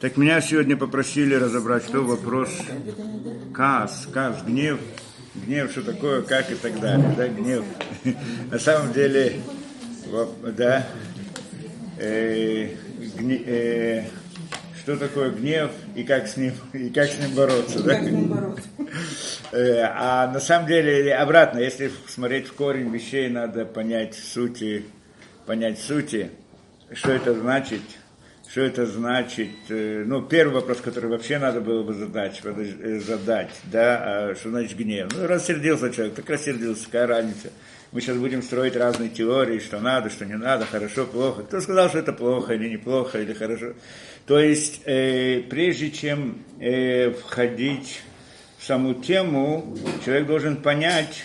Так меня сегодня попросили разобрать, что вопрос каз, каз, гнев, гнев, что такое, как и так далее, да, гнев. На самом деле, да, э, гне, э, что такое гнев и как с ним, и как с ним бороться, да? Э, а на самом деле, обратно, если смотреть в корень вещей, надо понять сути, понять сути, что это значит – что это значит? Э, ну, первый вопрос, который вообще надо было бы задать, э, задать да, а что значит гнев? Ну, рассердился человек, так рассердился, какая разница? Мы сейчас будем строить разные теории, что надо, что не надо, хорошо, плохо. Кто сказал, что это плохо или неплохо, или хорошо? То есть, э, прежде чем э, входить в саму тему, человек должен понять,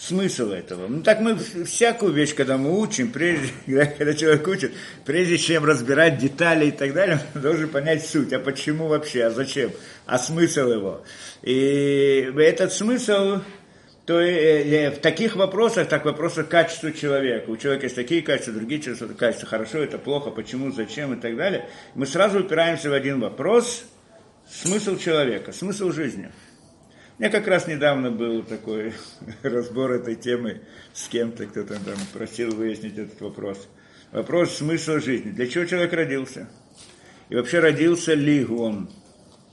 смысл этого. Ну так мы всякую вещь, когда мы учим, прежде, когда человек учит, прежде чем разбирать детали и так далее, он должен понять суть, а почему вообще, а зачем, а смысл его. И этот смысл, то в таких вопросах, так вопросах качества человека. У человека есть такие качества, другие качества, хорошо, это плохо, почему, зачем и так далее. Мы сразу упираемся в один вопрос, смысл человека, смысл жизни. У меня как раз недавно был такой разбор этой темы с кем-то, кто-то там просил выяснить этот вопрос. Вопрос смысла жизни. Для чего человек родился? И вообще родился ли он?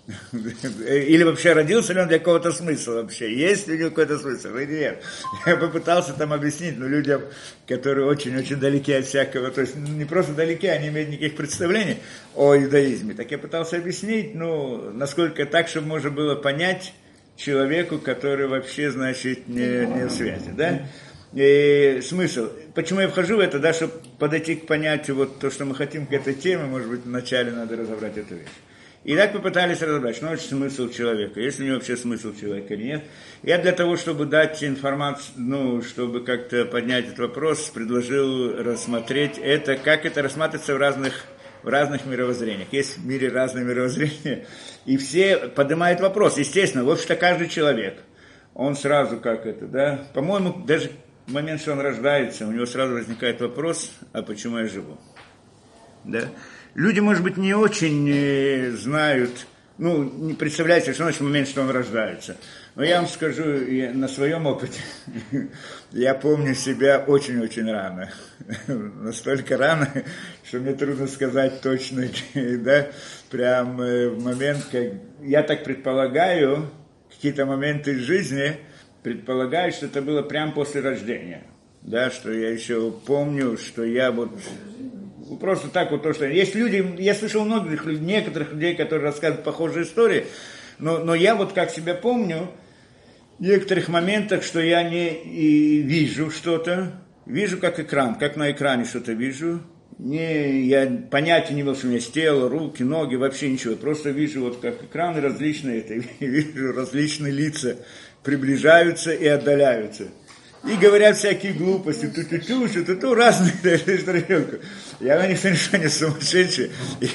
Или вообще родился ли он для какого-то смысла вообще? Есть ли у него какой-то смысл? Или нет? Я попытался там объяснить, но людям, которые очень-очень далеки от всякого, то есть не просто далеки, они имеют никаких представлений о иудаизме. Так я пытался объяснить, ну, насколько так, чтобы можно было понять, человеку, который вообще, значит, не, не в связи, да? И смысл. Почему я вхожу в это, да, чтобы подойти к понятию вот то, что мы хотим к этой теме, может быть, вначале надо разобрать эту вещь. И так попытались разобрать, что значит смысл человека, есть ли у него вообще смысл человека или нет. Я для того, чтобы дать информацию, ну, чтобы как-то поднять этот вопрос, предложил рассмотреть это, как это рассматривается в разных в разных мировоззрениях. Есть в мире разные мировоззрения. И все поднимают вопрос. Естественно, в общем-то, каждый человек, он сразу как это, да, по-моему, даже в момент, что он рождается, у него сразу возникает вопрос, а почему я живу? Да? Люди, может быть, не очень э, знают, ну, не представляете, что значит момент, что он рождается. Но я вам скажу на своем опыте, я помню себя очень-очень рано. Настолько рано, что мне трудно сказать точно, да, прям э, в момент, как я так предполагаю, какие-то моменты жизни, предполагаю, что это было прямо после рождения. Да, что я еще помню, что я вот просто так вот то, что... Есть люди, я слышал многих, некоторых людей, которые рассказывают похожие истории, но, но я вот как себя помню, некоторых моментах, что я не и вижу что-то, вижу как экран, как на экране что-то вижу, не, я понятия не имел, что у меня есть тело, руки, ноги, вообще ничего. Просто вижу вот как экраны различные, это, вижу различные лица приближаются и отдаляются. И говорят всякие глупости, ту-ту-ту, что-ту-ту, разные тарелку. Я на них совершенно сумасшедший.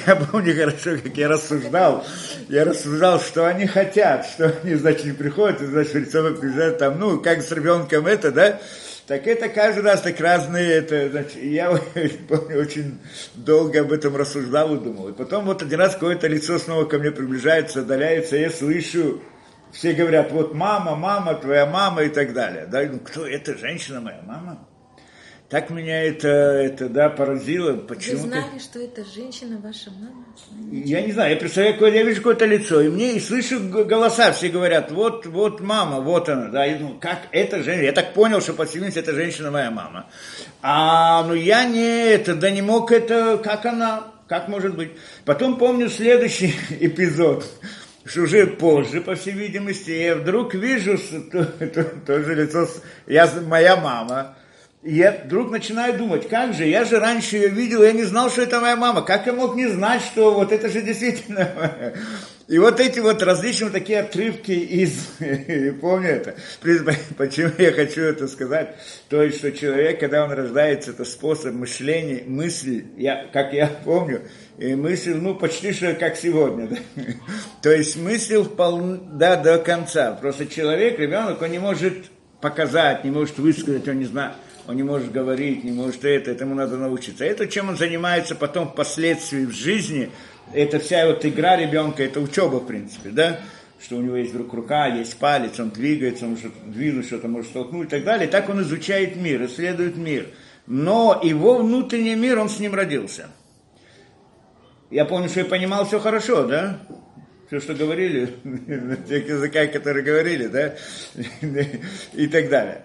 Я помню хорошо, как я рассуждал. Я рассуждал, что они хотят, что они, значит, не приходят, и, значит, лицо приезжают там, ну, как с ребенком это, да, так это каждый раз так разные, это, значит, я помню, очень долго об этом рассуждал и думал. И потом вот один раз какое-то лицо снова ко мне приближается, отдаляется, я слышу, все говорят, вот мама, мама, твоя мама и так далее. Да, ну, кто это, женщина моя мама? Так меня это, это да, поразило. Почему Вы знали, что это женщина ваша мама? Я не знаю, я представляю, я вижу какое-то лицо, и мне и слышу голоса, все говорят, вот, вот мама, вот она, да, я думаю, как это женщина, я так понял, что по это женщина моя мама. А, ну я не это, да не мог это, как она, как может быть. Потом помню следующий эпизод, уже позже, по всей видимости, я вдруг вижу то, то, то же лицо, я, моя мама, и я вдруг начинаю думать, как же, я же раньше ее видел, я не знал, что это моя мама, как я мог не знать, что вот это же действительно. И вот эти вот различные такие отрывки из, помню это, почему я хочу это сказать, то есть, что человек, когда он рождается, это способ мышления, мысли, я, как я помню, и мысль, ну, почти что как сегодня, да? то есть мысль вполне, да, до конца, просто человек, ребенок, он не может показать, не может высказать, он не знает, он не может говорить, не может это, этому надо научиться. Это чем он занимается потом впоследствии в жизни, это вся вот игра ребенка, это учеба, в принципе, да, что у него есть вдруг рука, есть палец, он двигается, он может двинуть что-то, может столкнуть и так далее. Так он изучает мир, исследует мир. Но его внутренний мир, он с ним родился. Я помню, что я понимал все хорошо, да? все, что говорили, на тех языках, которые говорили, да, и так далее.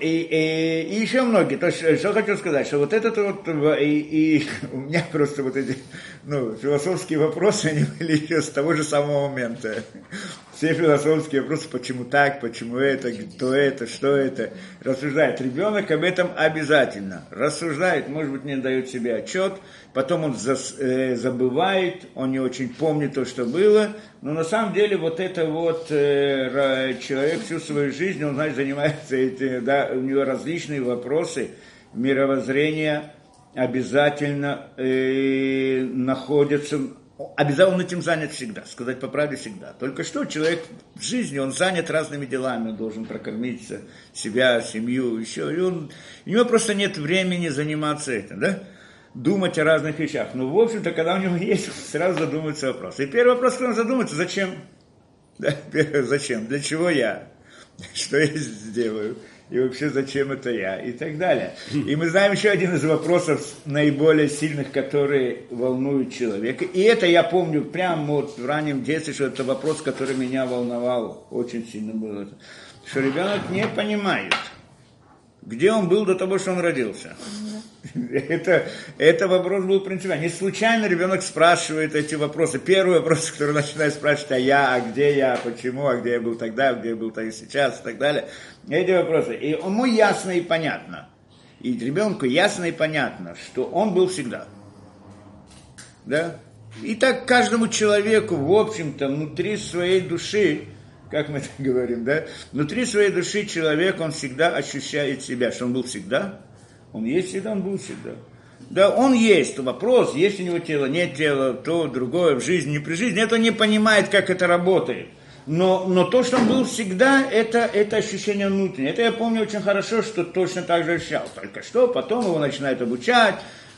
И, и, и еще многие. То есть, что хочу сказать, что вот этот вот, и, и у меня просто вот эти, ну, философские вопросы, они были еще с того же самого момента все философские вопросы, почему так, почему это, кто это, что это, рассуждает. Ребенок об этом обязательно рассуждает, может быть, не дает себе отчет, потом он э, забывает, он не очень помнит то, что было, но на самом деле вот это вот э, человек всю свою жизнь, он, значит, занимается этим, да, у него различные вопросы мировоззрения обязательно э, находятся обязательно он этим занят всегда, сказать по правде всегда. Только что человек в жизни, он занят разными делами, он должен прокормить себя, семью, еще, и он, у него просто нет времени заниматься этим, да? думать о разных вещах. Но, в общем-то, когда у него есть, сразу задумывается вопрос. И первый вопрос, который он задумается, зачем? Да, зачем? Для чего я? Что я сделаю? И вообще зачем это я, и так далее. И мы знаем еще один из вопросов наиболее сильных, которые волнуют человека. И это я помню прямо вот в раннем детстве, что это вопрос, который меня волновал очень сильно было. Что ребенок не понимает, где он был до того, что он родился. Это, это вопрос был принципиальный. Не случайно ребенок спрашивает эти вопросы. Первый вопрос, который начинает спрашивать, а я, а где я, почему, а где я был тогда, а где я был тогда сейчас и так далее. Эти вопросы. И ему ясно и понятно. И ребенку ясно и понятно, что он был всегда. Да? И так каждому человеку, в общем-то, внутри своей души, как мы это говорим, да, внутри своей души человек, он всегда ощущает себя, что он был всегда, он есть всегда, он был всегда. Да, он есть. Вопрос, есть у него тело, нет тела, то, другое, в жизни, не при жизни. Это он не понимает, как это работает. Но, но то, что он был всегда, это, это ощущение внутреннее. Это я помню очень хорошо, что точно так же ощущал. Только что потом его начинают обучать,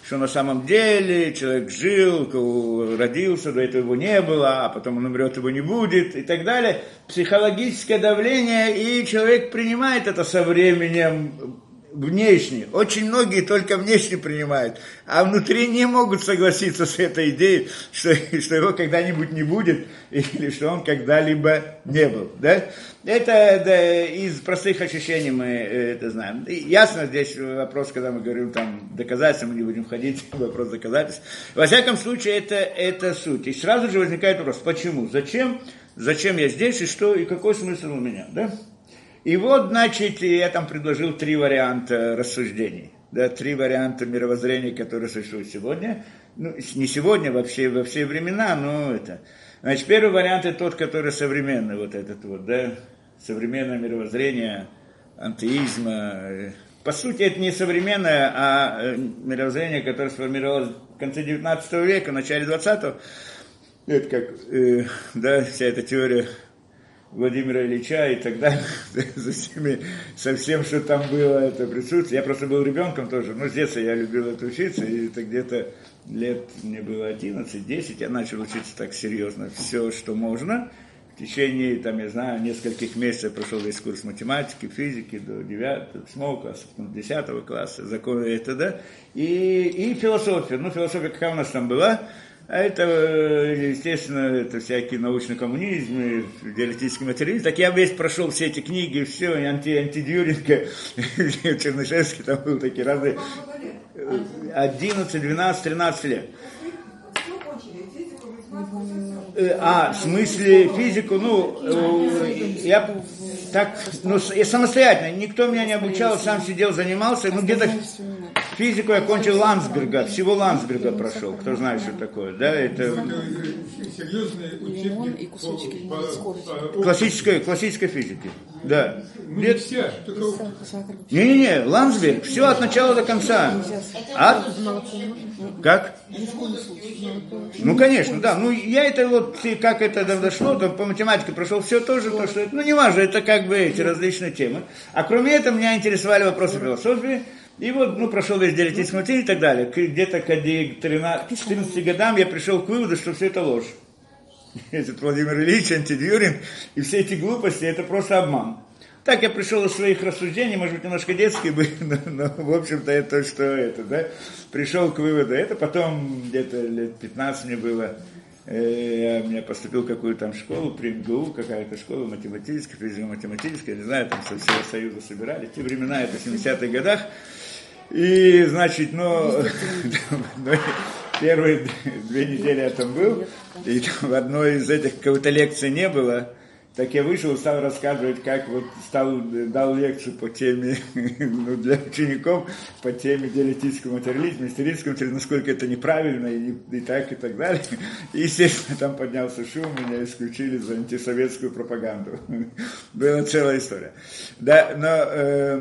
что на самом деле человек жил, родился, до этого его не было, а потом он умрет, его не будет и так далее. Психологическое давление, и человек принимает это со временем, внешне. Очень многие только внешне принимают, а внутри не могут согласиться с этой идеей, что, что его когда-нибудь не будет, или что он когда-либо не был. Да? Это да, из простых ощущений мы э, это знаем. И ясно здесь вопрос, когда мы говорим там доказательства, мы не будем входить в вопрос доказательств. Во всяком случае, это, это суть. И сразу же возникает вопрос, почему, зачем, зачем я здесь, и что, и какой смысл у меня. Да? И вот, значит, я там предложил три варианта рассуждений. Да, три варианта мировоззрения, которые существуют сегодня. Ну, не сегодня, вообще во все времена, но это. Значит, первый вариант это тот, который современный, вот этот вот, да, современное мировоззрение антеизма. По сути, это не современное, а э, мировоззрение, которое сформировалось в конце 19 века, в начале 20-го. Это как, э, да, вся эта теория Владимира Ильича и так далее, за всеми, со всем, что там было, это присутствие. Я просто был ребенком тоже, но с детства я любил это учиться, и это где-то лет, мне было 11-10, я начал учиться так серьезно, все, что можно. В течение, там, я знаю, нескольких месяцев прошел весь курс математики, физики до 9, 8 класса, 10 класса, законы это, да, и, и философия. Ну, философия какая у нас там была, а это, естественно, это всякий научный коммунизм, диалектический материализм. Так я весь прошел все эти книги, все, и анти, антидюринга, Чернышевский, там был такие разные. 11, 12, 13 лет. Э, а, в смысле физику, ну, э, я так, ну, я самостоятельно, никто меня не обучал, сам сидел, занимался, ну, где-то Физику я кончил Ландсберга, всего Ландсберга прошел, кто знает, что такое, да, это... По, Классической, классической физики, да. только Не-не-не, Ландсберг, все от начала до конца. От... Как? Ну, конечно, да. Ну, я это вот, как это дошло, то по математике прошел все тоже, то, что ну, не важно, это как бы эти различные темы. А кроме этого, меня интересовали вопросы философии, и вот, ну, прошел весь диалектический материал и так далее. Где-то к 13, 14 годам я пришел к выводу, что все это ложь. Этот Владимир Ильич, антидюрин, и все эти глупости, это просто обман. Так я пришел из своих рассуждений, может быть, немножко детские были, но, но, в общем-то, это что это, да? Пришел к выводу. Это потом, где-то лет 15 мне было, э, я, я поступил в какую-то там школу, при МГУ, какая-то школа математическая, физико-математическая, не знаю, там со всего Союза собирали. Те времена, это в 70-х годах. И, значит, ну, ну, первые две недели я там был, и в одной из этих какой-то лекции не было, так я вышел стал рассказывать, как вот стал, дал лекцию по теме, ну, для учеников, по теме диалектического материализма, исторического материализма, насколько это неправильно, и, и так, и так далее. И, естественно, там поднялся шум, меня исключили за антисоветскую пропаганду. Была целая история. Да, но, э,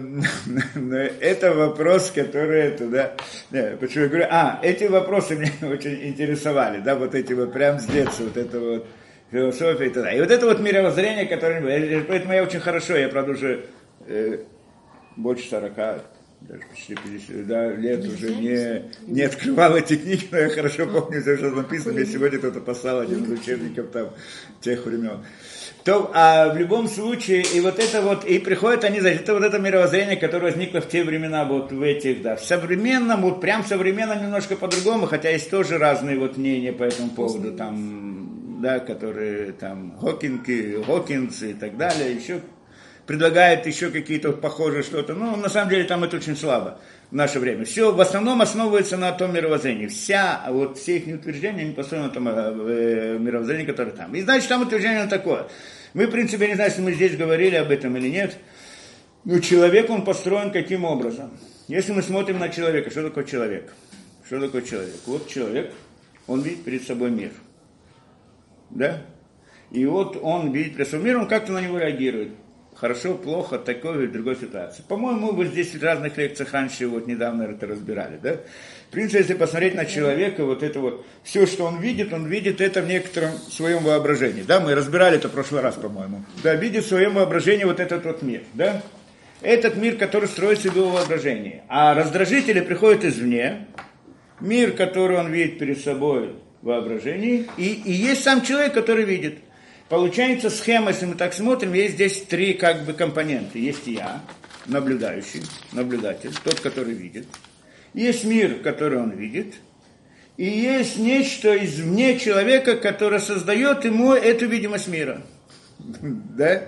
но это вопрос, который это, да, не, почему я говорю, а, эти вопросы меня очень интересовали, да, вот эти вот прям с детства, вот это вот, философия и так далее. И вот это вот мировоззрение, которое... Поэтому я очень хорошо, я, правда, уже э, больше 40, даже почти 50 да, лет уже не, не открывал эти книги, но я хорошо помню все, что написано. Мне сегодня кто-то послал один из учебников там тех времен. То, а в любом случае, и вот это вот, и приходят они, значит, это вот это мировоззрение, которое возникло в те времена, вот в этих, да, в современном, вот прям современном немножко по-другому, хотя есть тоже разные вот мнения по этому поводу, там, да, которые там Хокинги, Хокинс и так далее, еще предлагает еще какие-то похожие что-то. Ну, на самом деле там это очень слабо в наше время. Все в основном основывается на том мировоззрении. Вся, вот все их утверждения, они построены на том э, мировоззрении, которое там. И значит, там утверждение такое. Мы, в принципе, не знаю, если мы здесь говорили об этом или нет, но человек, он построен каким образом? Если мы смотрим на человека, что такое человек? Что такое человек? Вот человек, он видит перед собой мир. Да? И вот он видит собой мир, он как-то на него реагирует. Хорошо, плохо, такой или другой ситуации. По-моему, мы здесь в разных лекциях раньше вот недавно это разбирали, да? В принципе, если посмотреть на человека, вот это вот, все, что он видит, он видит это в некотором своем воображении, да? Мы разбирали это в прошлый раз, по-моему. Да, видит в своем воображении вот этот вот мир, да? Этот мир, который строится в его воображении. А раздражители приходят извне, мир, который он видит перед собой воображении, и, и есть сам человек, который видит. Получается схема, если мы так смотрим, есть здесь три как бы компонента. Есть я, наблюдающий, наблюдатель, тот, который видит. Есть мир, который он видит. И есть нечто извне человека, которое создает ему эту видимость мира. Да?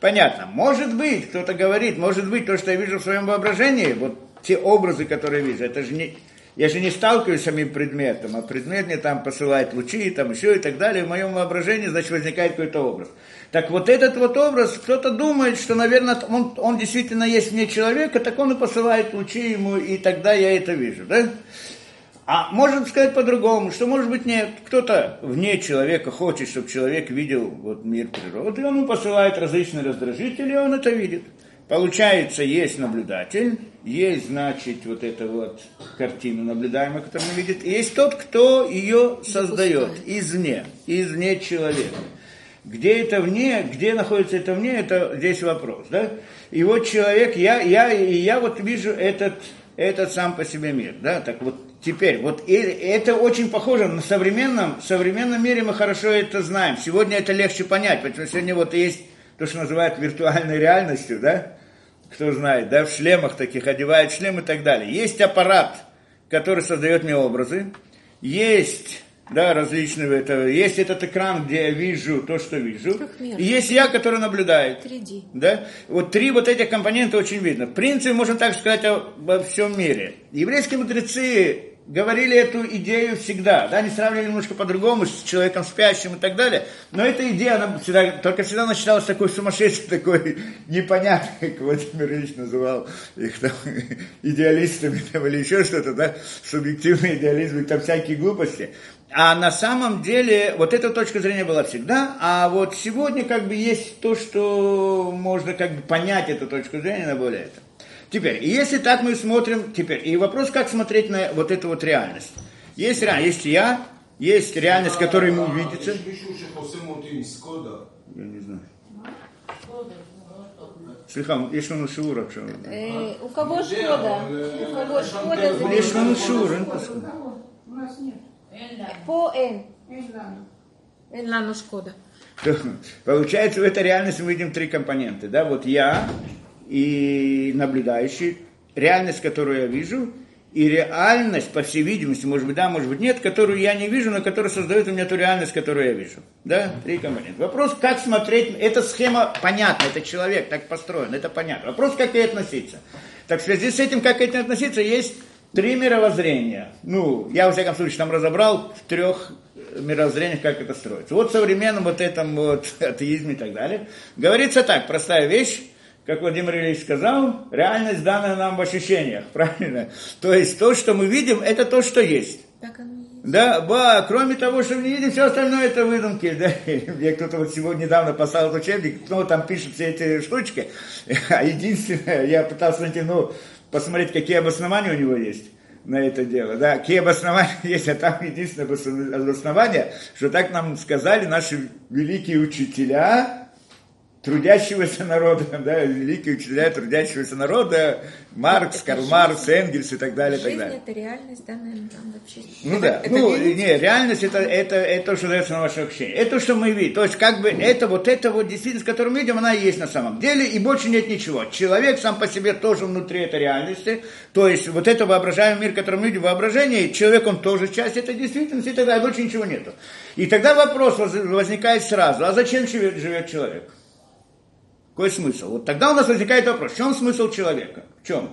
Понятно. Может быть, кто-то говорит, может быть, то, что я вижу в своем воображении, вот те образы, которые я вижу, это же не, я же не сталкиваюсь с самим предметом, а предмет мне там посылает лучи, там еще и так далее. В моем воображении, значит, возникает какой-то образ. Так вот этот вот образ, кто-то думает, что, наверное, он, он действительно есть вне человека, так он и посылает лучи ему, и тогда я это вижу, да? А можно сказать по-другому, что, может быть, нет, кто-то вне человека хочет, чтобы человек видел вот, мир природы, и он ему посылает различные раздражители, и он это видит. Получается, есть наблюдатель, есть, значит, вот эта вот картина наблюдаемая, которую он видит, и есть тот, кто ее создает извне, извне человека. Где это вне, где находится это вне, это здесь вопрос, да? И вот человек, я, я, и я вот вижу этот, этот сам по себе мир, да? Так вот теперь, вот это очень похоже на современном, в современном мире мы хорошо это знаем. Сегодня это легче понять, потому что сегодня вот есть то, что называют виртуальной реальностью, да? Кто знает, да, в шлемах таких одевают шлем и так далее. Есть аппарат, который создает мне образы, есть да, различные, это, есть этот экран, где я вижу то, что вижу, и есть я, который наблюдает. 3D. Да? Вот три вот этих компонента очень видно. В принципе, можно так сказать обо всем мире. Еврейские мудрецы говорили эту идею всегда, да, они сравнивали немножко по-другому с человеком спящим и так далее, но эта идея, она всегда, только всегда она считалась такой сумасшедшей, такой непонятной, как Владимир Ильич называл их там идеалистами там, или еще что-то, да, субъективный идеализм там всякие глупости. А на самом деле вот эта точка зрения была всегда, а вот сегодня как бы есть то, что можно как бы понять эту точку зрения на более это. Теперь, если так мы смотрим, теперь, и вопрос, как смотреть на вот эту вот реальность. Есть реальность, есть я, есть реальность, которая ему видится. Я не знаю. Слыхам, יש לנו שיעור עכשיו. У кого шкода? У кого шкода? יש לנו שיעור, אין פה По Н. Эн лану шкода. Получается, в этой реальности мы видим три компонента. Да? Вот я, и наблюдающий, реальность, которую я вижу, и реальность, по всей видимости, может быть, да, может быть, нет, которую я не вижу, но которая создает у меня ту реальность, которую я вижу. Да, три компонента. Вопрос, как смотреть, эта схема понятна, это человек так построен, это понятно. Вопрос, как к ней относиться. Так в связи с этим, как к этим относиться, есть три мировоззрения. Ну, я, во всяком случае, там разобрал в трех мировоззрениях, как это строится. Вот в современном вот этом вот атеизме и так далее. Говорится так, простая вещь, как Владимир Ильич сказал, реальность данная нам в ощущениях, правильно? То есть то, что мы видим, это то, что есть. Так оно и есть. Да, ба, кроме того, что мы не видим, все остальное это выдумки. Да? Мне кто-то вот сегодня недавно послал учебник, ну, там пишут все эти штучки. А единственное, я пытался найти, ну, посмотреть, какие обоснования у него есть на это дело. Да, какие обоснования есть, а там единственное обоснование, что так нам сказали наши великие учителя, трудящегося народа, да, великие учителя трудящегося народа, Маркс, это Карл жизнь, Маркс, Энгельс и так далее. Жизнь так далее. это реальность, да, наверное, там вообще. Ну да, это, ну это не, реальность это, это, это то, что дается на ваше ощущение. Это то, что мы видим. То есть как бы это вот это вот действительность, которую мы видим, она и есть на самом деле, и больше нет ничего. Человек сам по себе тоже внутри этой реальности. То есть вот это воображаемый мир, который мы видим, воображение, человек он тоже часть этой действительности, и тогда больше ничего нету. И тогда вопрос возникает сразу, а зачем живет человек? Какой смысл? Вот тогда у нас возникает вопрос, в чем смысл человека? В чем?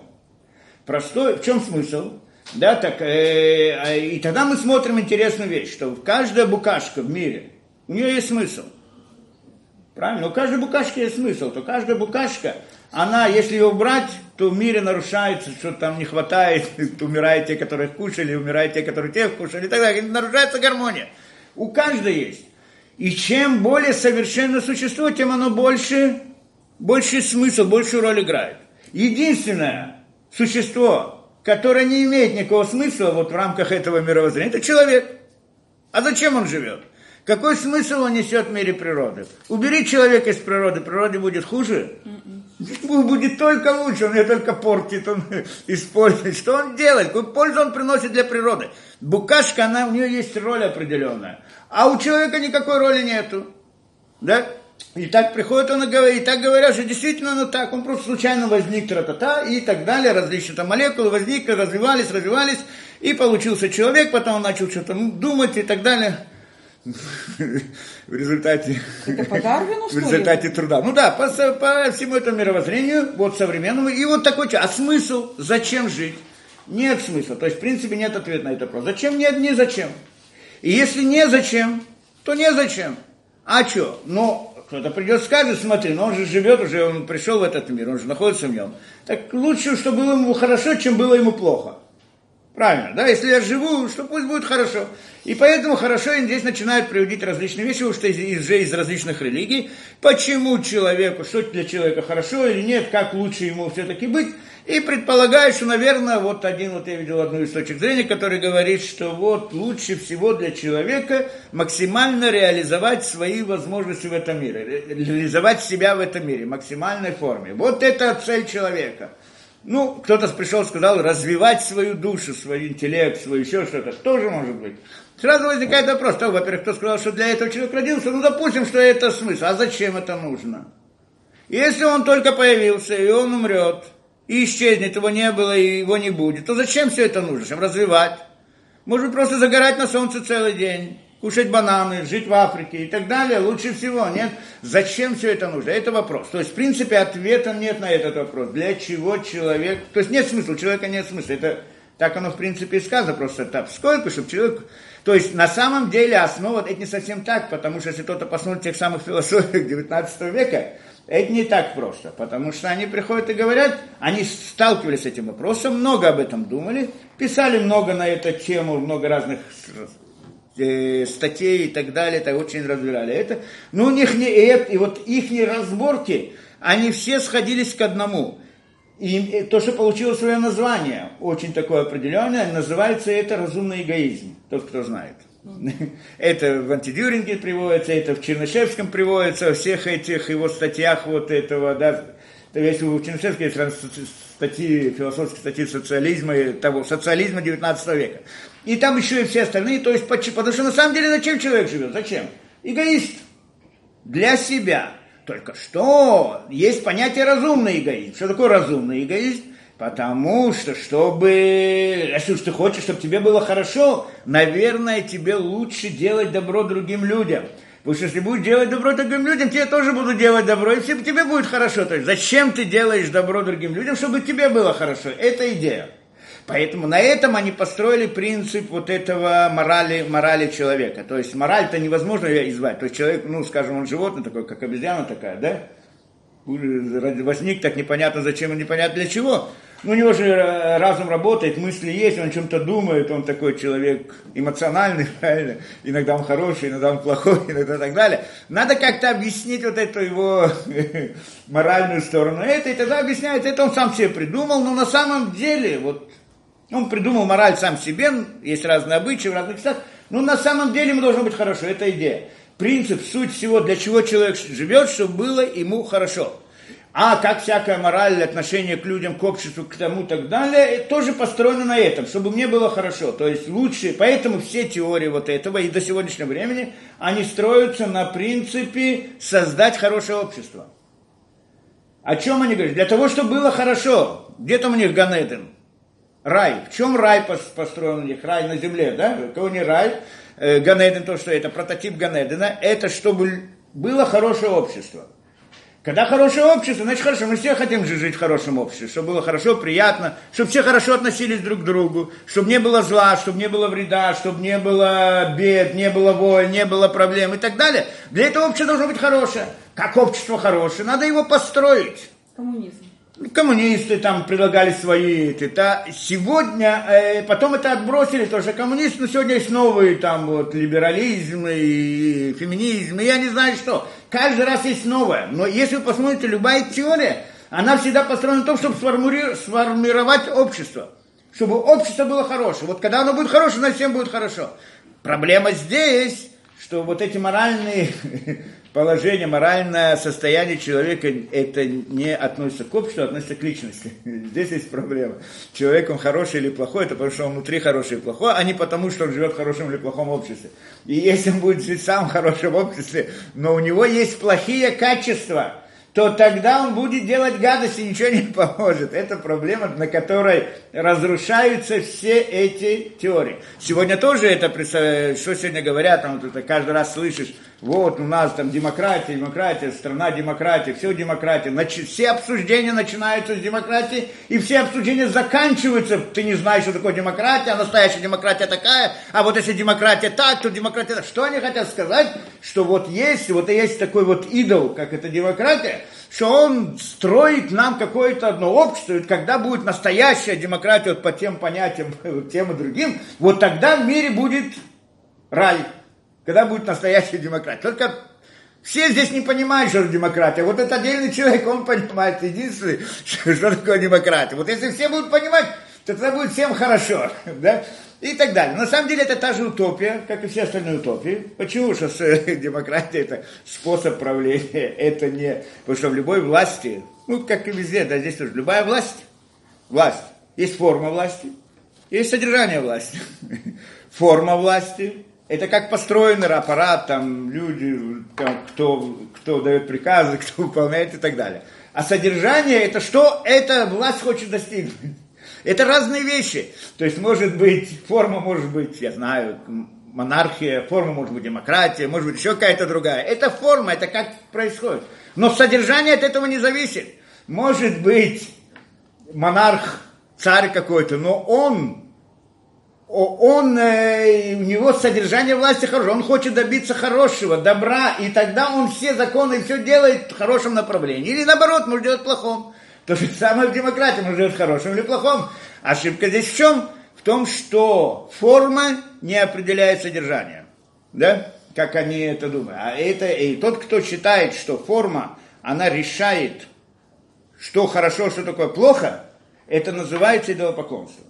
Простой, в чем смысл? Да, так, э, а, и тогда мы смотрим интересную вещь, что каждая букашка в мире, у нее есть смысл. Правильно? У каждой букашки есть смысл. То каждая букашка, она, если ее убрать, то в мире нарушается, что там не хватает, умирают те, которые кушали, умирают те, которые тех кушали, и так далее. Нарушается гармония. У каждой есть. И чем более совершенно существо, тем оно больше больший смысл, большую роль играет. Единственное существо, которое не имеет никакого смысла вот в рамках этого мировоззрения, это человек. А зачем он живет? Какой смысл он несет в мире природы? Убери человека из природы, природе будет хуже? Будет только лучше, он ее только портит, он использует. Что он делает? Какую пользу он приносит для природы? Букашка, она, у нее есть роль определенная. А у человека никакой роли нету. Да? И так приходит он и говорит, и так говорят, что действительно оно так, он просто случайно возник тра-та-та и так далее, различные там молекулы возникли, развивались, развивались, и получился человек, потом он начал что-то думать и так далее. В результате, по Дарвину, в результате труда. Ну да, по, по всему этому мировоззрению, вот современному, и вот такой, а смысл, зачем жить? Нет смысла, то есть в принципе нет ответа на этот вопрос. Зачем? Нет, не зачем. И если не зачем, то не зачем. А что? Но кто-то придет скажет, смотри, но он же живет уже, он пришел в этот мир, он же находится в нем. Так лучше, чтобы было ему хорошо, чем было ему плохо. Правильно, да? Если я живу, что пусть будет хорошо. И поэтому хорошо им здесь начинают приводить различные вещи, уж из, из, из различных религий. Почему человеку, что для человека хорошо или нет, как лучше ему все-таки быть. И предполагаю, что, наверное, вот один, вот я видел одну из точек зрения, который говорит, что вот лучше всего для человека максимально реализовать свои возможности в этом мире, реализовать себя в этом мире, в максимальной форме. Вот это цель человека. Ну, кто-то пришел, сказал, развивать свою душу, свой интеллект, свой еще что-то, тоже может быть. Сразу возникает вопрос, то, во-первых, кто сказал, что для этого человек родился, ну, допустим, что это смысл, а зачем это нужно? Если он только появился, и он умрет, и исчезнет, его не было, и его не будет, то зачем все это нужно? Чтобы развивать? Может просто загорать на солнце целый день, кушать бананы, жить в Африке и так далее, лучше всего, нет? Зачем все это нужно? Это вопрос. То есть, в принципе, ответа нет на этот вопрос. Для чего человек... То есть, нет смысла, у человека нет смысла. Это Так оно, в принципе, и сказано, просто так, сколько, чтобы человек... То есть, на самом деле, основа, это не совсем так, потому что если кто-то посмотрит тех самых философиях 19 века, это не так просто, потому что они приходят и говорят, они сталкивались с этим вопросом, много об этом думали, писали много на эту тему, много разных э, статей и так далее, это очень разбирали это. Но у них не это, и вот их разборки, они все сходились к одному. И то, что получило свое название, очень такое определенное, называется это разумный эгоизм, тот, кто знает. Это в антидюринге приводится, это в Чернышевском приводится, во всех этих его статьях вот этого, да, если у Чернышевского есть статьи, философские статьи социализма, того, социализма 19 века. И там еще и все остальные, то есть, потому что на самом деле зачем человек живет? Зачем? Эгоист. Для себя. Только что есть понятие разумный эгоизм. Что такое разумный эгоизм? Потому что, чтобы, если уж ты хочешь, чтобы тебе было хорошо, наверное, тебе лучше делать добро другим людям. Потому что если будешь делать добро другим людям, тебе тоже будут делать добро, и тебе будет хорошо. То есть зачем ты делаешь добро другим людям, чтобы тебе было хорошо? Это идея. Поэтому на этом они построили принцип вот этого морали, морали человека. То есть мораль-то невозможно ее избавить. То есть человек, ну, скажем, он животное такое, как обезьяна такая, да? Возник так непонятно зачем и непонятно для чего. Ну, у него же э, разум работает, мысли есть, он чем-то думает, он такой человек эмоциональный, правильно? Иногда он хороший, иногда он плохой, иногда так далее. Надо как-то объяснить вот эту его моральную сторону. Это и тогда объясняет, это он сам себе придумал, но на самом деле, вот, он придумал мораль сам себе, есть разные обычаи в разных местах, но на самом деле ему должно быть хорошо, это идея. Принцип, суть всего, для чего человек живет, чтобы было ему хорошо. А как всякая мораль, отношение к людям, к обществу, к тому и так далее, тоже построено на этом, чтобы мне было хорошо. То есть лучше, поэтому все теории вот этого и до сегодняшнего времени, они строятся на принципе создать хорошее общество. О чем они говорят? Для того, чтобы было хорошо. Где там у них Ганеден? Рай. В чем рай построен у них? Рай на земле, да? Кого не рай? Э, Ганеден, то, что это прототип Ганедена, это чтобы было хорошее общество. Когда хорошее общество, значит хорошо. Мы все хотим же жить в хорошем обществе, чтобы было хорошо, приятно, чтобы все хорошо относились друг к другу, чтобы не было зла, чтобы не было вреда, чтобы не было бед, не было войн, не было проблем и так далее. Для этого общество должно быть хорошее. Как общество хорошее, надо его построить. Коммунизм коммунисты там предлагали свои, это сегодня, э, потом это отбросили, тоже коммунисты, но сегодня есть новые там вот либерализм и феминизм, и я не знаю что. Каждый раз есть новое, но если вы посмотрите, любая теория, она всегда построена на том, чтобы сформировать общество, чтобы общество было хорошее. Вот когда оно будет хорошее, значит всем будет хорошо. Проблема здесь, что вот эти моральные положение, моральное состояние человека, это не относится к обществу, а относится к личности. Здесь есть проблема. Человек, он хороший или плохой, это потому что он внутри хороший и плохой, а не потому, что он живет в хорошем или плохом обществе. И если он будет жить сам в хорошем обществе, но у него есть плохие качества, то тогда он будет делать гадости, ничего не поможет. Это проблема, на которой разрушаются все эти теории. Сегодня тоже это, что сегодня говорят, там, это каждый раз слышишь, вот у нас там демократия, демократия, страна демократия, все демократия. Значит, все обсуждения начинаются с демократии, и все обсуждения заканчиваются. Ты не знаешь, что такое демократия, а настоящая демократия такая, а вот если демократия так, то демократия так. Что они хотят сказать? Что вот есть, вот есть такой вот идол, как это демократия, что он строит нам какое-то одно общество, и когда будет настоящая демократия вот по тем понятиям, тем и другим, вот тогда в мире будет рай когда будет настоящая демократия. Только все здесь не понимают, что это демократия. Вот этот отдельный человек, он понимает единственный, что, что такое демократия. Вот если все будут понимать, то тогда будет всем хорошо. Да? И так далее. На самом деле это та же утопия, как и все остальные утопии. Почему? Что демократия это способ правления, это не... Потому что в любой власти, ну, как и везде, да, здесь тоже, любая власть, власть, есть форма власти, есть содержание власти. Форма власти это как построенный аппарат, там люди, там, кто, кто дает приказы, кто выполняет и так далее. А содержание это что эта власть хочет достигнуть. Это разные вещи. То есть может быть, форма может быть, я знаю, монархия, форма может быть демократия, может быть еще какая-то другая. Это форма, это как происходит. Но содержание от этого не зависит. Может быть монарх, царь какой-то, но он он, э, у него содержание власти хорошее, он хочет добиться хорошего, добра, и тогда он все законы все делает в хорошем направлении. Или наоборот, может делать плохом. То же самое в демократии, может делать в хорошем или плохом. Ошибка здесь в чем? В том, что форма не определяет содержание. Да? Как они это думают. А это, и тот, кто считает, что форма, она решает, что хорошо, что такое плохо, это называется идолопоклонство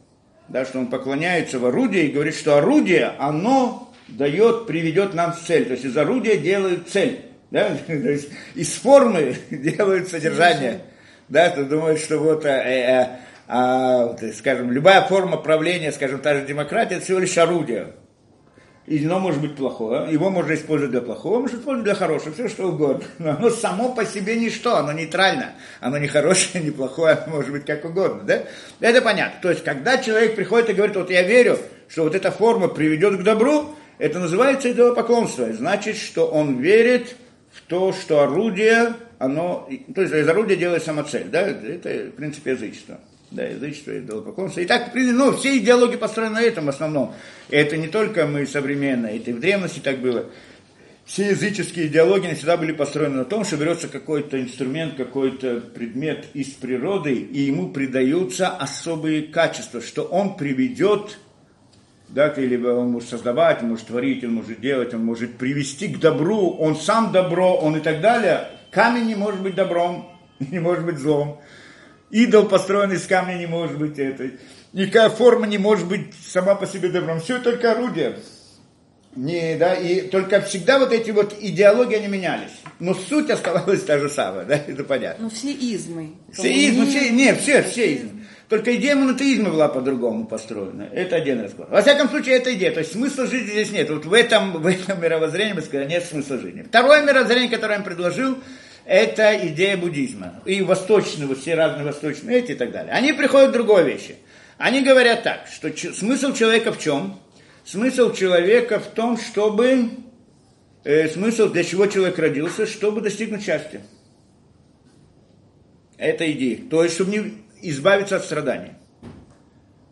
да, что он поклоняется в орудие и говорит, что орудие, оно дает, приведет нам в цель. То есть из орудия делают цель. Да? То есть из формы делают содержание. Да, ты думаешь, что вот, э, э, э, скажем, любая форма правления, скажем, та же демократия, это всего лишь орудие и оно может быть плохое, его можно использовать для плохого, можно использовать для хорошего, все что угодно. Но оно само по себе ничто, оно нейтрально, оно не хорошее, не плохое, оно может быть как угодно, да? Это понятно. То есть, когда человек приходит и говорит, вот я верю, что вот эта форма приведет к добру, это называется идолопоклонство. Значит, что он верит в то, что орудие, оно, то есть из орудия делает самоцель, да? Это, в принципе, язычество да, язычество, идолопоклонство. И так, ну, все идеологии построены на этом основном. И это не только мы современные, это и в древности так было. Все языческие идеологии всегда были построены на том, что берется какой-то инструмент, какой-то предмет из природы, и ему придаются особые качества, что он приведет да, или он может создавать, он может творить, он может делать, он может привести к добру, он сам добро, он и так далее. Камень не может быть добром, не может быть злом. Идол, построенный из камня, не может быть этой. Никакая форма не может быть сама по себе добром. Все только орудие. Не, да, и только всегда вот эти вот идеологии, они менялись. Но суть оставалась та же самая, да, это понятно. Но все измы. Все измы, все, нет, все, все измы. Только идея монотеизма была по-другому построена. Это один разговор. Во всяком случае, это идея. То есть смысла жизни здесь нет. Вот в этом, в этом мировоззрении, мы сказали, нет смысла жизни. Второе мировоззрение, которое я им предложил, это идея буддизма. И восточного, все разные восточные эти и так далее. Они приходят к другой вещи. Они говорят так, что смысл человека в чем? Смысл человека в том, чтобы... Э, смысл, для чего человек родился, чтобы достигнуть счастья. Это идея. То есть, чтобы не избавиться от страданий.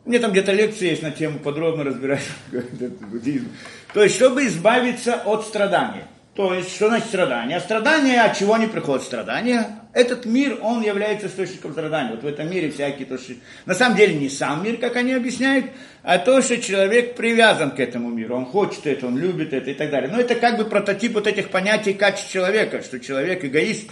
У меня там где-то лекции есть на тему, подробно разбирать буддизм. То есть, чтобы избавиться от страданий. То есть, что значит страдание? Страдания, от чего они приходят? Страдания. Этот мир, он является источником страдания. Вот в этом мире всякие, то, что... На самом деле не сам мир, как они объясняют, а то, что человек привязан к этому миру. Он хочет это, он любит это и так далее. Но это как бы прототип вот этих понятий качеств человека, что человек эгоист.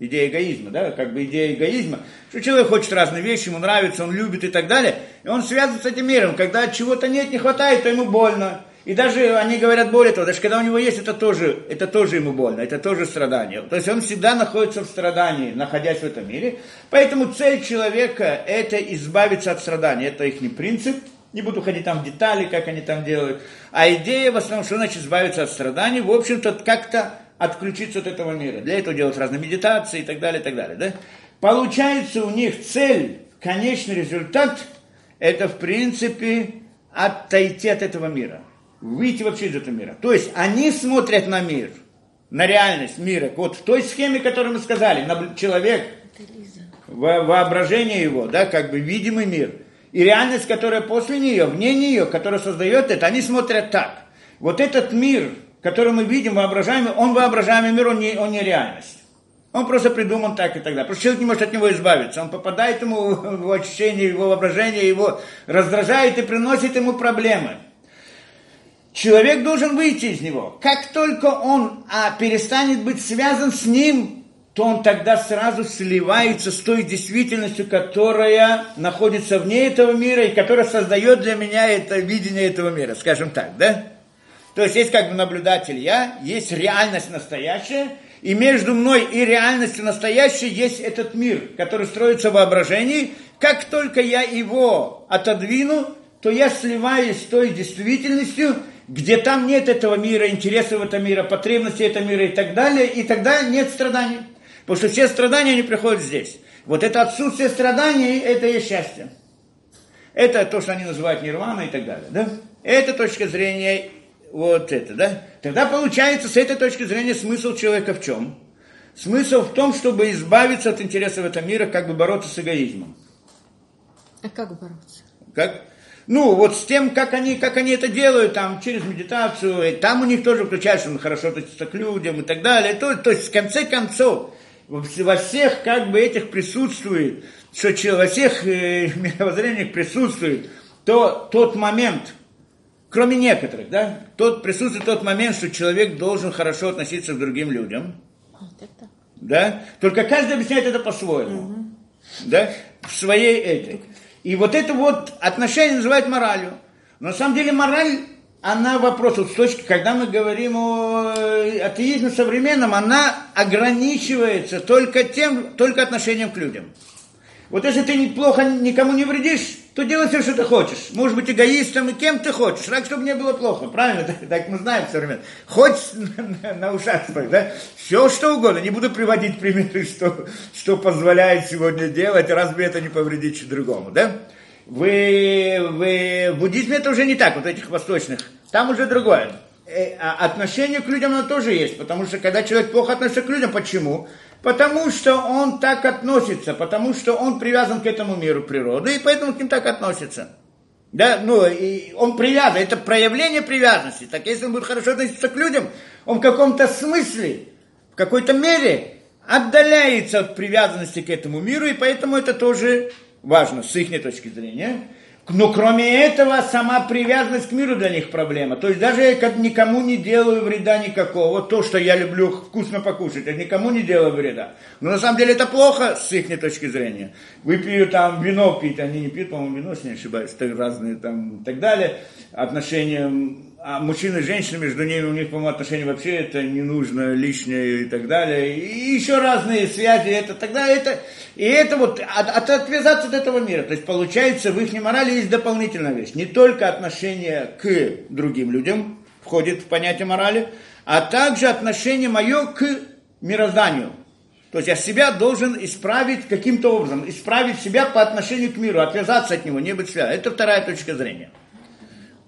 Идея эгоизма, да, как бы идея эгоизма, что человек хочет разные вещи, ему нравится, он любит и так далее, и он связан с этим миром. Когда чего-то нет, не хватает, то ему больно. И даже они говорят более того, даже когда у него есть, это тоже, это тоже ему больно, это тоже страдание. То есть он всегда находится в страдании, находясь в этом мире. Поэтому цель человека – это избавиться от страдания. Это их не принцип. Не буду ходить там в детали, как они там делают. А идея в основном, что значит избавиться от страданий, в общем-то, как-то отключиться от этого мира. Для этого делать разные медитации и так далее, и так далее. Да? Получается у них цель, конечный результат – это, в принципе, отойти от этого мира – выйти вообще из этого мира. То есть они смотрят на мир, на реальность мира, вот в той схеме, которую мы сказали, на человек, воображение его, да, как бы видимый мир, и реальность, которая после нее, вне нее, которая создает это, они смотрят так. Вот этот мир, который мы видим, воображаемый, он воображаемый мир, он не, он не реальность. Он просто придуман так и так далее. Человек не может от него избавиться. Он попадает ему в ощущение, его воображение, его раздражает и приносит ему проблемы. Человек должен выйти из него. Как только он а, перестанет быть связан с ним, то он тогда сразу сливается с той действительностью, которая находится вне этого мира и которая создает для меня это видение этого мира, скажем так, да? То есть есть как бы наблюдатель я, есть реальность настоящая, и между мной и реальностью настоящей есть этот мир, который строится в воображении. Как только я его отодвину, то я сливаюсь с той действительностью, где там нет этого мира, интересов этого мира, потребностей этого мира и так далее, и тогда нет страданий. Потому что все страдания, они приходят здесь. Вот это отсутствие страданий, это и счастье. Это то, что они называют нирвана и так далее. Да? Это точка зрения вот это, да? Тогда получается, с этой точки зрения, смысл человека в чем? Смысл в том, чтобы избавиться от интересов этого мира, как бы бороться с эгоизмом. А как бороться? Как? Ну, вот с тем, как они, как они это делают, там, через медитацию, и там у них тоже включается, он хорошо относится к людям и так далее. То, то есть, в конце концов, во всех как бы этих присутствует, что во всех э, мировоззрениях присутствует то, тот момент, кроме некоторых, да, тот присутствует тот момент, что человек должен хорошо относиться к другим людям. Да? Только каждый объясняет это по-своему. Да? В своей этой. И вот это вот отношение называют моралью. Но на самом деле мораль, она вопрос, вот с точки, когда мы говорим о э, атеизме современном, она ограничивается только тем, только отношением к людям. Вот если ты плохо никому не вредишь, то делай все, что ты хочешь. Может быть эгоистом и кем ты хочешь, так, чтобы мне было плохо. Правильно? Так, так мы знаем время. Хоть на, на ушах спать, да? Все, что угодно. Не буду приводить примеры, что, что позволяет сегодня делать, разве это не повредить другому, да? Вы, вы, в буддизме это уже не так, вот этих восточных. Там уже другое. Э, а отношение к людям оно тоже есть, потому что когда человек плохо относится к людям, почему? Потому что он так относится, потому что он привязан к этому миру природы, и поэтому к ним так относится. Да, ну, и он привязан, это проявление привязанности. Так если он будет хорошо относиться к людям, он в каком-то смысле, в какой-то мере отдаляется от привязанности к этому миру, и поэтому это тоже важно с их точки зрения. Но кроме этого, сама привязанность к миру для них проблема. То есть даже я никому не делаю вреда никакого, то, что я люблю вкусно покушать, я никому не делаю вреда. Но на самом деле это плохо с их точки зрения. Выпью там вино пить, они не пьют, по-моему, вино, если не ошибаюсь, разные там и так далее. Отношения а мужчины и женщины, между ними у них, по-моему, отношения вообще это не нужно, лишнее и так далее. И еще разные связи, это тогда это, и это вот, от, от, отвязаться от этого мира. То есть, получается, в их морали есть дополнительная вещь. Не только отношение к другим людям входит в понятие морали, а также отношение мое к мирозданию. То есть я себя должен исправить каким-то образом, исправить себя по отношению к миру, отвязаться от него, не быть связанным. Это вторая точка зрения.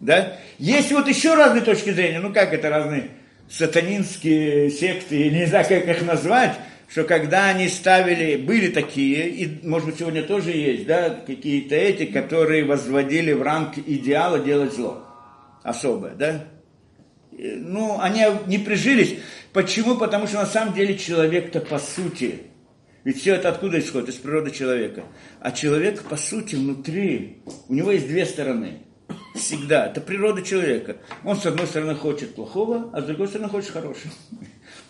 Да? Есть вот еще разные точки зрения, ну как это разные сатанинские секты, не знаю, как их назвать, что когда они ставили, были такие, и, может быть, сегодня тоже есть, да, какие-то эти, которые возводили в рамки идеала делать зло. Особое, да? Ну, они не прижились. Почему? Потому что на самом деле человек-то по сути, ведь все это откуда исходит? Из природы человека. А человек, по сути, внутри, у него есть две стороны – Всегда. Это природа человека. Он, с одной стороны, хочет плохого, а с другой стороны, хочет хорошего.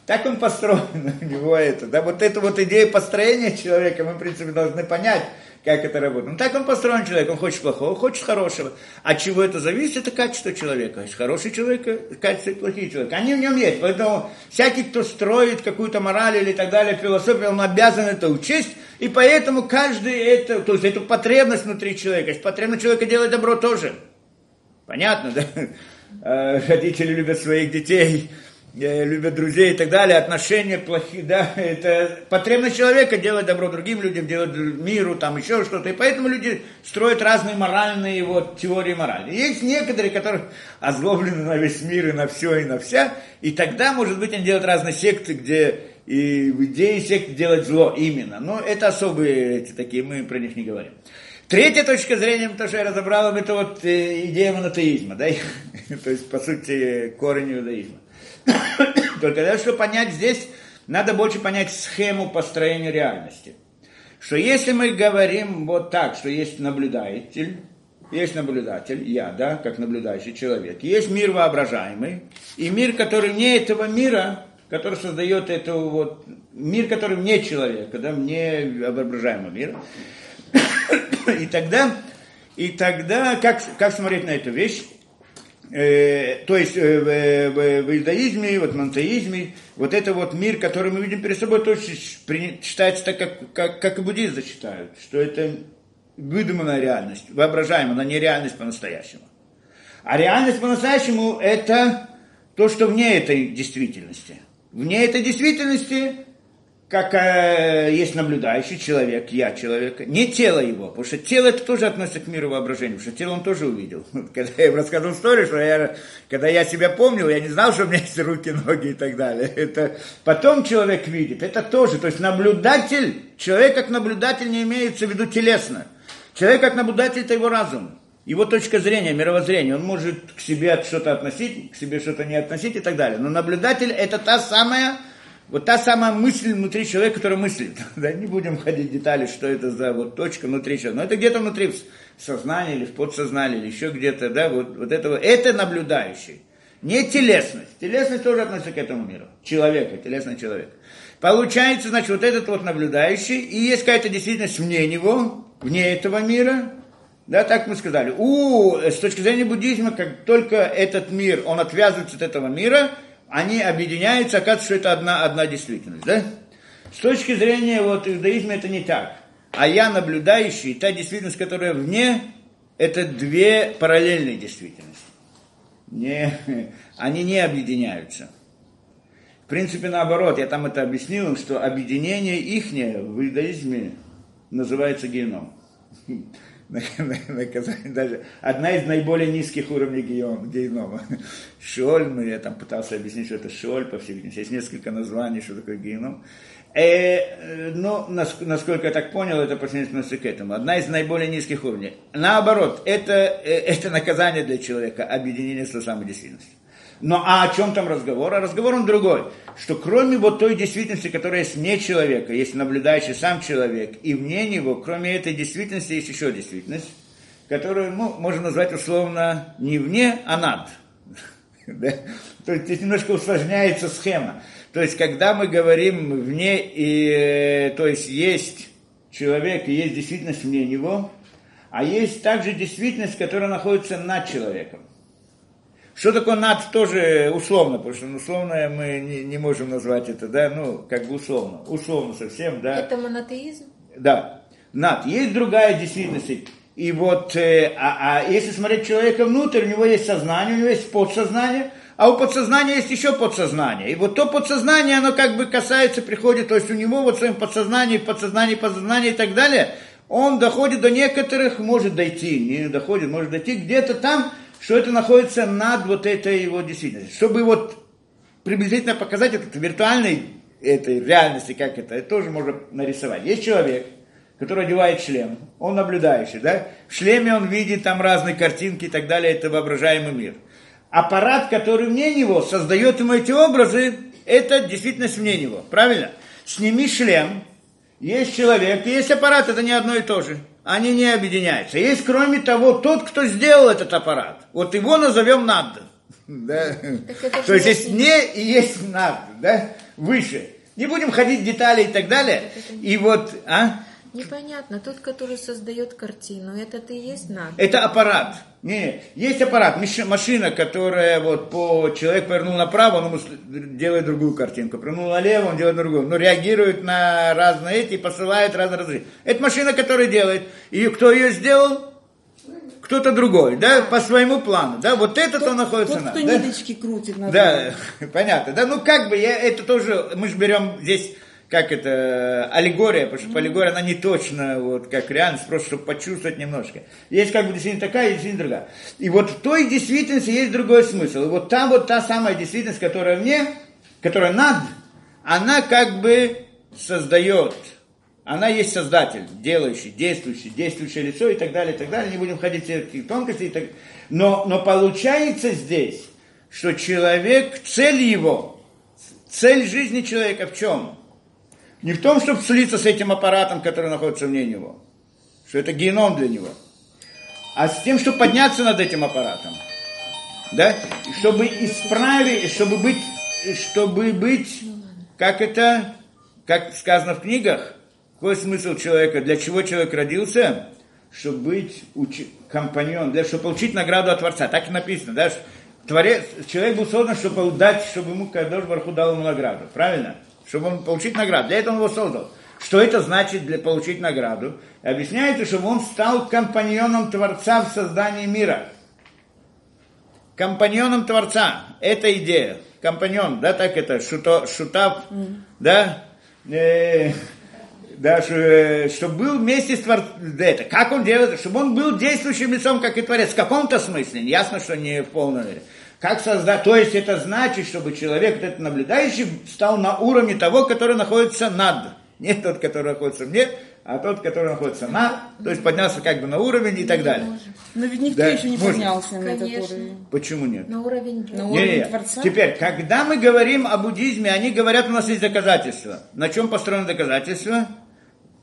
Так он построен у него это. Да, вот эту вот идею построения человека мы, в принципе, должны понять, как это работает. Ну, так он построен человек, он хочет плохого, хочет хорошего. От чего это зависит? Это качество человека. Есть хороший человек, качество и плохие человек. Они в нем есть. Поэтому всякий, кто строит какую-то мораль или так далее, философию, он обязан это учесть. И поэтому каждый это, то есть эту потребность внутри человека, потребность человека делать добро тоже. Понятно, да? Э, родители любят своих детей, э, любят друзей и так далее, отношения плохие, да, это потребность человека делать добро другим людям, делать миру, там еще что-то, и поэтому люди строят разные моральные вот теории морали. Есть некоторые, которые озлоблены на весь мир и на все и на вся, и тогда, может быть, они делают разные секты, где и в идее секты делать зло именно, но это особые эти такие, мы про них не говорим. Третья точка зрения, то, что я разобрал, это вот э, идея монотеизма, да, то есть, по сути, корень иудаизма. Только для того, чтобы понять здесь, надо больше понять схему построения реальности. Что если мы говорим вот так, что есть наблюдатель, есть наблюдатель, я, да, как наблюдающий человек, есть мир воображаемый, и мир, который вне этого мира, который создает это вот, мир, который вне человека, да, вне воображаемого мира, и тогда, и тогда как, как смотреть на эту вещь? Э, то есть э, в, в, иудаизме, вот в монотеизме, вот это вот мир, который мы видим перед собой, тоже считается так, как, как, как и буддисты считают, что это выдуманная реальность, воображаемая, но не реальность по-настоящему. А реальность по-настоящему это то, что вне этой действительности. Вне этой действительности как э, есть наблюдающий человек, я человек, не тело его, потому что тело это тоже относится к миру воображения, потому что тело он тоже увидел. Когда я им рассказывал историю, что я, когда я себя помнил, я не знал, что у меня есть руки, ноги и так далее. Это потом человек видит, это тоже, то есть наблюдатель, человек как наблюдатель не имеется в виду телесно. Человек как наблюдатель это его разум. его точка зрения, мировоззрение, он может к себе что-то относить, к себе что-то не относить и так далее. Но наблюдатель это та самая, вот та самая мысль внутри человека, которая мыслит. Да, не будем ходить в детали, что это за вот точка внутри человека. Но это где-то внутри сознания или в подсознании, или еще где-то, да, вот, вот этого, это наблюдающий. Не телесность. Телесность тоже относится к этому миру. Человека, телесный человек. Получается, значит, вот этот вот наблюдающий, и есть какая-то действительность вне него, вне этого мира, да, так мы сказали. У, с точки зрения буддизма, как только этот мир, он отвязывается от этого мира, они объединяются, оказывается, что это одна, одна действительность, да? С точки зрения вот иудаизма это не так. А я наблюдающий, та действительность, которая вне, это две параллельные действительности. Не, они не объединяются. В принципе, наоборот, я там это объяснил, что объединение ихнее в иудаизме называется геном. наказание, даже одна из наиболее низких уровней генома. Шоль, ну я там пытался объяснить, что это шоль, по всей есть несколько названий, что такое геном. Э, но, насколько я так понял, это по относится к этому. Одна из наиболее низких уровней. Наоборот, это, э, это наказание для человека, объединение с самой действительностью. Но а о чем там разговор? А разговор он другой. Что кроме вот той действительности, которая есть вне человека, есть наблюдающий сам человек, и вне него, кроме этой действительности, есть еще действительность, которую ну, можно назвать условно не вне, а над. То есть здесь немножко усложняется схема. То есть, когда мы говорим вне, и, э, то есть есть человек и есть действительность вне него, а есть также действительность, которая находится над человеком. Что такое над тоже условно, потому что условно мы не, не можем назвать это, да, ну, как бы условно, условно совсем, да. Это монотеизм? Да, над. Есть другая действительность. И вот, э, а, а если смотреть человека внутрь, у него есть сознание, у него есть подсознание, а у подсознания есть еще подсознание. И вот то подсознание, оно как бы касается, приходит, то есть у него вот в своем подсознании, подсознании, подсознании и так далее, он доходит до некоторых, может дойти, не доходит, может дойти где-то там, что это находится над вот этой его действительностью. Чтобы вот приблизительно показать это виртуальной этой реальности, как это, это тоже можно нарисовать. Есть человек, который одевает шлем, он наблюдающий, да? В шлеме он видит там разные картинки и так далее, это воображаемый мир. Аппарат, который вне него, создает ему эти образы, это действительность вне него, правильно? Сними шлем, есть человек, есть аппарат, это не одно и то же они не объединяются. Есть, кроме того, тот, кто сделал этот аппарат. Вот его назовем над. Да? То есть есть не и есть над, да? выше. Не будем ходить в детали и так далее. И вот, а? Непонятно. Тот, который создает картину, это ты есть надо? Это аппарат. Не, есть аппарат, машина, которая вот по человек повернул направо, он делает другую картинку, повернул налево, он делает другую. Но реагирует на разные эти, посылает разные разрешения. Это машина, которая делает. И кто ее сделал? кто-то другой, да, по своему плану, да, вот этот тот, он находится тот, на, кто да? ниточки крутит на Да, понятно, да, ну как бы я это тоже, мы же берем здесь как это, аллегория, потому что аллегория, она не точно, вот, как реальность, просто чтобы почувствовать немножко. Есть как бы действительно такая, есть действительно другая. И вот в той действительности есть другой смысл. И вот там вот та самая действительность, которая мне, которая над, она как бы создает, она есть создатель, делающий, действующий, действующее лицо и так далее, и так далее. Не будем ходить в эти тонкости. И так... но, но получается здесь, что человек, цель его, цель жизни человека в чем? Не в том, чтобы слиться с этим аппаратом, который находится вне него, что это геном для него, а с тем, чтобы подняться над этим аппаратом. Да? Чтобы исправить, чтобы быть, чтобы быть, как это, как сказано в книгах, какой смысл человека, для чего человек родился, чтобы быть уч... компаньон, для, чтобы получить награду от Творца. Так и написано, да? Творец, человек был создан, чтобы дать, чтобы ему Кадош Барху дал ему награду. Правильно? Чтобы он получить награду. Для этого он его создал. Что это значит для получить награду? Объясняется, чтобы он стал компаньоном Творца в создании мира. Компаньоном Творца. Это идея. Компаньон, да, так это, шуто, шутав, mm. да, э, да, э, чтобы был вместе с Творцом, это, как он делает, чтобы он был действующим лицом, как и Творец, в каком-то смысле, ясно, что не в полном мере. Как создать? То есть это значит, чтобы человек, этот наблюдающий, стал на уровне того, который находится над. Не тот, который находится вне, а тот, который находится на, то есть поднялся как бы на уровень и так далее. Но ведь никто Да, еще не можно. поднялся на этот Конечно. уровень. Почему нет? На уровень На уровень не, не. Творца? Теперь, когда мы говорим о буддизме, они говорят, у нас есть доказательства. На чем построено доказательство?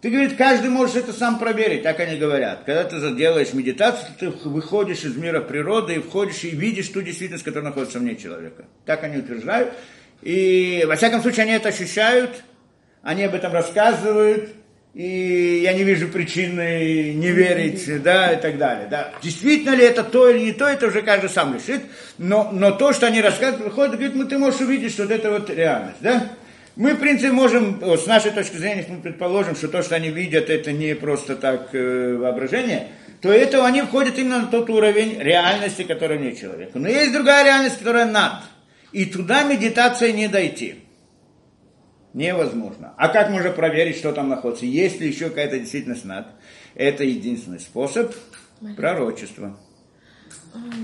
Ты, говорит, каждый может это сам проверить, так они говорят. Когда ты делаешь медитацию, ты выходишь из мира природы и входишь и видишь ту действительность, которая находится вне человека. Так они утверждают. И, во всяком случае, они это ощущают, они об этом рассказывают, и я не вижу причины не верить, да, и так далее. Да. Действительно ли это то или не то, это уже каждый сам решит. Но, но то, что они рассказывают, выходит, говорит, ну ты можешь увидеть, что вот это вот реальность, да? Мы, в принципе, можем, вот, с нашей точки зрения, если мы предположим, что то, что они видят, это не просто так э, воображение, то это они входят именно на тот уровень реальности, который вне человека. Но есть другая реальность, которая над. И туда медитация не дойти. Невозможно. А как можно проверить, что там находится? Есть ли еще какая-то действительность над? Это единственный способ пророчества.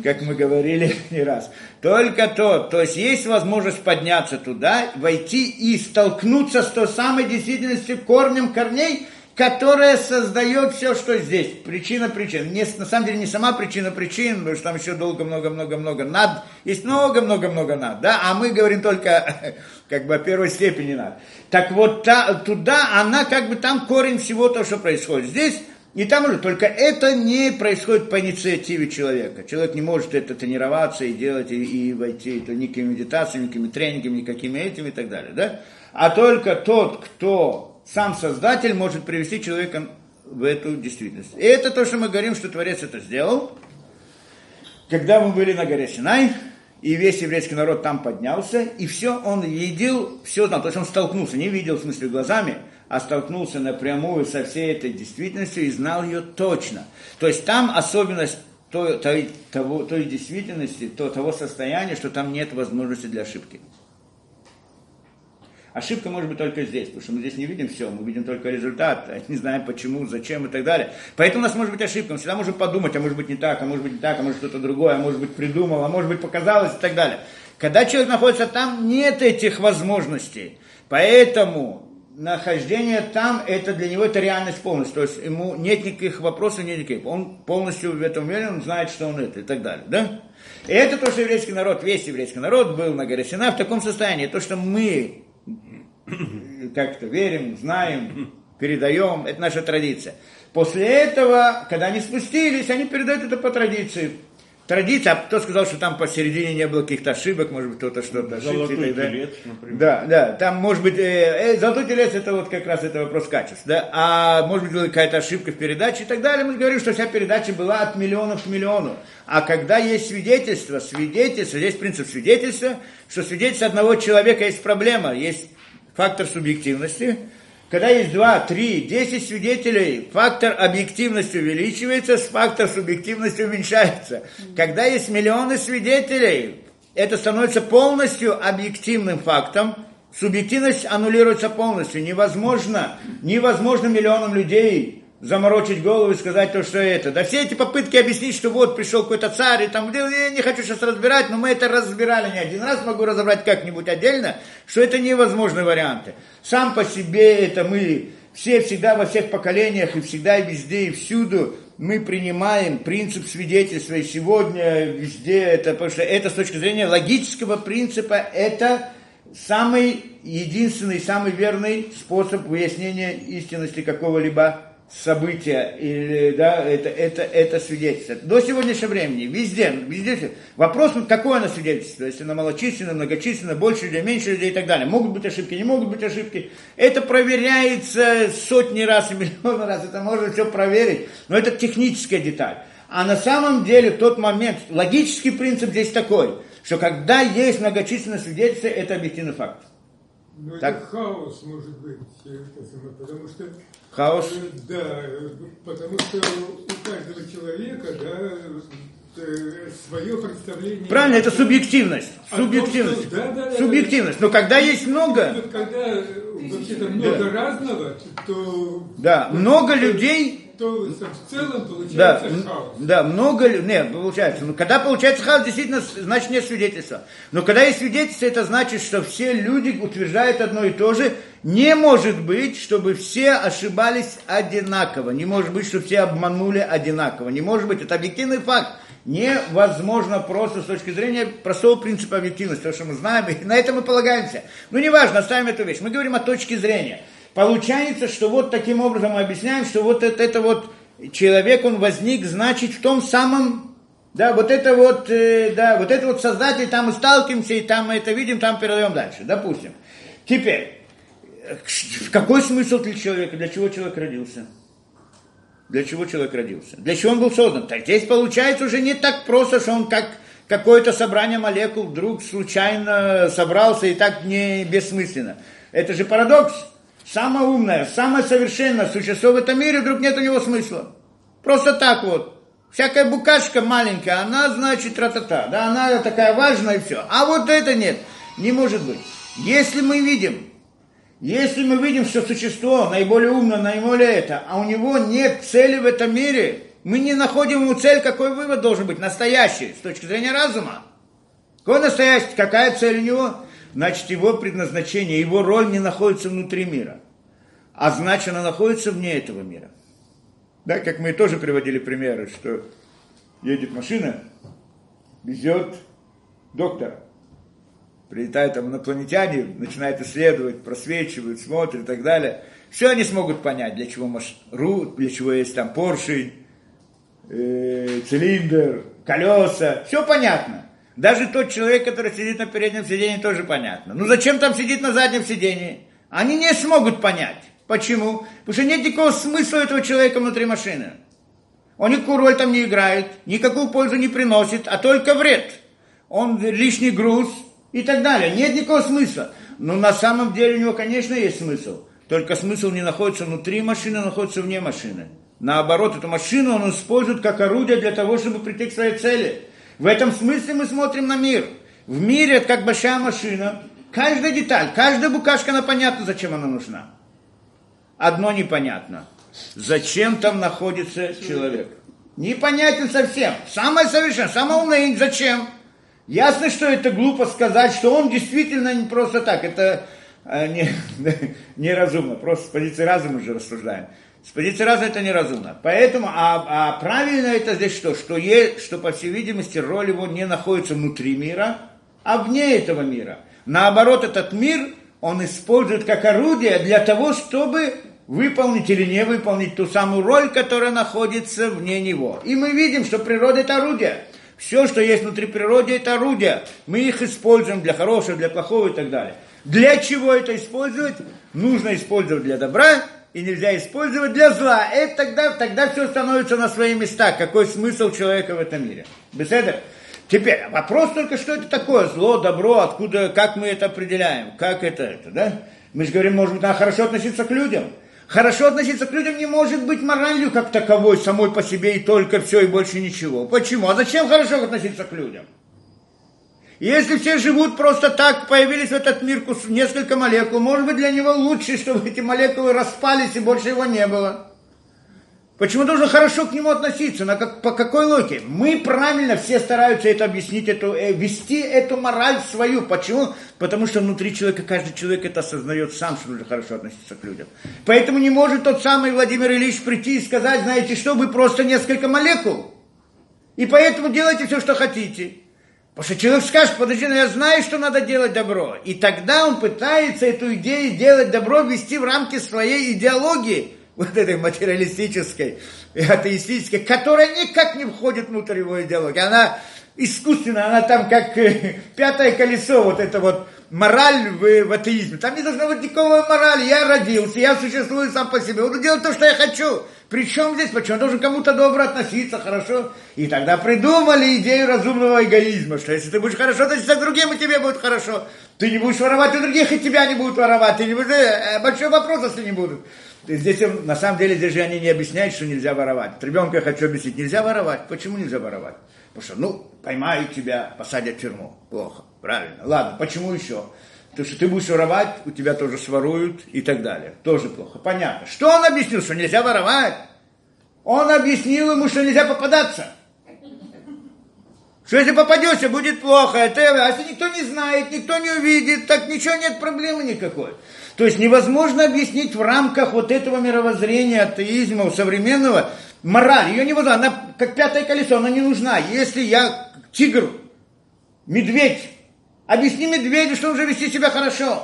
Как мы говорили не раз. Только то, то есть есть возможность подняться туда, войти и столкнуться с той самой действительностью, корнем корней, которая создает все, что здесь. Причина причин. Не, на самом деле не сама причина причин, потому что там еще долго, много, много, много над. Есть много, много, много над, да, а мы говорим только как бы о первой степени над. Так вот, та, туда она как бы там корень всего того, что происходит. Здесь и там уже, только это не происходит по инициативе человека. Человек не может это тренироваться и делать, и, и войти это никакими медитациями, никакими тренингами, никакими этими и так далее. Да? А только тот, кто сам создатель, может привести человека в эту действительность. И это то, что мы говорим, что Творец это сделал. Когда мы были на горе Синай, и весь еврейский народ там поднялся, и все, он видел, все там, то есть он столкнулся, не видел в смысле глазами, а столкнулся напрямую со всей этой действительностью и знал ее точно. То есть там особенность той, той, того, той действительности, то, того состояния, что там нет возможности для ошибки. Ошибка может быть только здесь, потому что мы здесь не видим все, мы видим только результат, а не знаем почему, зачем и так далее. Поэтому у нас может быть ошибка, мы всегда можем подумать, а может быть не так, а может быть не так, а может что-то другое, а может быть придумал, а может быть показалось и так далее. Когда человек находится там, нет этих возможностей. Поэтому нахождение там, это для него это реальность полностью. То есть ему нет никаких вопросов, нет никаких. Он полностью в этом уверен, он знает, что он это и так далее. Да? И это то, что еврейский народ, весь еврейский народ был на горе Сина в таком состоянии. То, что мы как-то верим, знаем, передаем, это наша традиция. После этого, когда они спустились, они передают это по традиции. Традиция, а кто сказал, что там посередине не было каких-то ошибок, может быть, кто-то что-то ошибся. Золотой телец, например. Да, да, там может быть, э, э, золотой телец это вот как раз это вопрос качества, да, а может быть была какая-то ошибка в передаче и так далее, мы говорим, что вся передача была от миллионов к миллиону. А когда есть свидетельство, свидетельство, здесь принцип свидетельства, что свидетельство одного человека есть проблема, есть фактор субъективности, когда есть два, три, десять свидетелей, фактор объективности увеличивается, фактор субъективности уменьшается. Когда есть миллионы свидетелей, это становится полностью объективным фактом, субъективность аннулируется полностью. Невозможно, невозможно миллионам людей заморочить голову и сказать то, что это. Да все эти попытки объяснить, что вот пришел какой-то царь, и там, я не хочу сейчас разбирать, но мы это разбирали не один раз, могу разобрать как-нибудь отдельно, что это невозможные варианты. Сам по себе это мы все всегда во всех поколениях и всегда и везде и всюду мы принимаем принцип свидетельства и сегодня везде это, потому что это с точки зрения логического принципа это самый единственный, самый верный способ выяснения истинности какого-либо события, или, да, это, это, это свидетельство. До сегодняшнего времени, везде, везде, вопрос, ну, какое оно свидетельство, если оно малочисленно, многочисленно, больше людей, меньше людей и так далее. Могут быть ошибки, не могут быть ошибки. Это проверяется сотни раз и миллионы раз, это можно все проверить, но это техническая деталь. А на самом деле тот момент, логический принцип здесь такой, что когда есть многочисленное свидетельство, это объективный факт. Но Так. это хаос может быть, э, потому что Хаос. Э, Да, э, потому что у каждого человека, да, свое представление. Правильно, это субъективность. О том, Субъективность. что- да, да, да, Субъективность. Но когда есть много, когда э, вообще-то много разного, то Да, много людей то в целом получается Да, хаос. да, много нет, получается. Ну, когда получается хаос, действительно, значит нет свидетельства. Но когда есть свидетельство, это значит, что все люди утверждают одно и то же. Не может быть, чтобы все ошибались одинаково. Не может быть, что все обманули одинаково. Не может быть, это объективный факт. Невозможно просто с точки зрения простого принципа объективности, то, что мы знаем, и на это мы полагаемся. Ну, неважно, оставим эту вещь. Мы говорим о точке зрения. Получается, что вот таким образом мы объясняем, что вот это, это вот человек, он возник, значит, в том самом, да, вот это вот, э, да, вот это вот создатель, там мы сталкиваемся, и там мы это видим, там передаем дальше, допустим. Теперь, э, какой смысл для человека, для чего человек родился? Для чего человек родился? Для чего он был создан? Так здесь получается уже не так просто, что он как какое-то собрание молекул вдруг случайно собрался и так не бессмысленно. Это же парадокс. Самое умное, самое совершенное существо в этом мире, вдруг нет у него смысла. Просто так вот. Всякая букашка маленькая, она значит тра-та-та, да, она такая важная и все. А вот это нет, не может быть. Если мы видим, если мы видим, что существо наиболее умное, наиболее это, а у него нет цели в этом мире, мы не находим ему цель, какой вывод должен быть, настоящий, с точки зрения разума. Какой настоящий, какая цель у него? Значит, его предназначение, его роль не находится внутри мира, а значит, она находится вне этого мира. Да, как мы тоже приводили примеры, что едет машина, везет доктора. Прилетают там инопланетяне, начинают исследовать, просвечивают, смотрят и так далее. Все они смогут понять, для чего маршрут, для чего есть там поршень, э, цилиндр, колеса. Все понятно. Даже тот человек, который сидит на переднем сиденье, тоже понятно. Ну зачем там сидеть на заднем сиденье? Они не смогут понять. Почему? Потому что нет никакого смысла этого человека внутри машины. Он никакую роль там не играет, никакую пользу не приносит, а только вред. Он лишний груз и так далее. Нет никакого смысла. Но на самом деле у него, конечно, есть смысл. Только смысл не находится внутри машины, а находится вне машины. Наоборот, эту машину он использует как орудие для того, чтобы прийти к своей цели. В этом смысле мы смотрим на мир. В мире это как большая машина. Каждая деталь, каждая букашка, она понятна, зачем она нужна. Одно непонятно. Зачем там находится человек? Непонятен совсем. Самое совершенное, самое умное, зачем? Ясно, что это глупо сказать, что он действительно не просто так. Это э, не, неразумно. Просто с позиции разума же рассуждаем. С позиции разума это неразумно. Поэтому, а, а правильно это здесь что? Что, есть, что, по всей видимости, роль его не находится внутри мира, а вне этого мира. Наоборот, этот мир он использует как орудие для того, чтобы выполнить или не выполнить ту самую роль, которая находится вне него. И мы видим, что природа это орудие. Все, что есть внутри природы, это орудия. Мы их используем для хорошего, для плохого и так далее. Для чего это использовать? Нужно использовать для добра и нельзя использовать для зла. И тогда, тогда все становится на свои места. Какой смысл человека в этом мире? Беседа? Теперь, вопрос только, что это такое? Зло, добро, откуда, как мы это определяем? Как это, это, да? Мы же говорим, может быть, надо хорошо относиться к людям. Хорошо относиться к людям не может быть моралью как таковой, самой по себе и только все и больше ничего. Почему? А зачем хорошо относиться к людям? Если все живут просто так, появились в этот мир несколько молекул, может быть для него лучше, чтобы эти молекулы распались и больше его не было. Почему должно хорошо к нему относиться? На как, по какой логике? Мы правильно все стараются это объяснить, эту, э, вести эту мораль свою. Почему? Потому что внутри человека, каждый человек это осознает сам, что нужно хорошо относиться к людям. Поэтому не может тот самый Владимир Ильич прийти и сказать, знаете что, вы просто несколько молекул. И поэтому делайте все, что хотите. Потому что человек скажет, подожди, но я знаю, что надо делать добро. И тогда он пытается эту идею делать добро ввести в рамки своей идеологии, вот этой материалистической, атеистической, которая никак не входит внутрь его идеологии. Она искусственно, она там как э, пятое колесо, вот это вот мораль в, в атеизме. Там не должно быть никакого морали. Я родился, я существую сам по себе. Буду делать то, что я хочу. Причем здесь, почему я должен кому-то добро относиться, хорошо? И тогда придумали идею разумного эгоизма, что если ты будешь хорошо относиться к другим, и тебе будет хорошо. Ты не будешь воровать у других, и тебя не будут воровать. Ты не будешь... Э, большой вопрос, если не будут. Здесь, на самом деле, здесь же они не объясняют, что нельзя воровать. Ребенка я хочу объяснить, нельзя воровать. Почему нельзя воровать? Потому что, ну, поймают тебя, посадят в тюрьму. Плохо, правильно. Ладно, почему еще? Потому что ты будешь воровать, у тебя тоже своруют и так далее. Тоже плохо. Понятно. Что он объяснил, что нельзя воровать? Он объяснил ему, что нельзя попадаться. Что если попадешься, будет плохо. Это, а если никто не знает, никто не увидит, так ничего нет проблемы никакой. То есть невозможно объяснить в рамках вот этого мировоззрения атеизма у современного мораль. Ее невозможно. Она как пятое колесо, она не нужна. Если я тигр, медведь, объясни медведю, что он уже вести себя хорошо.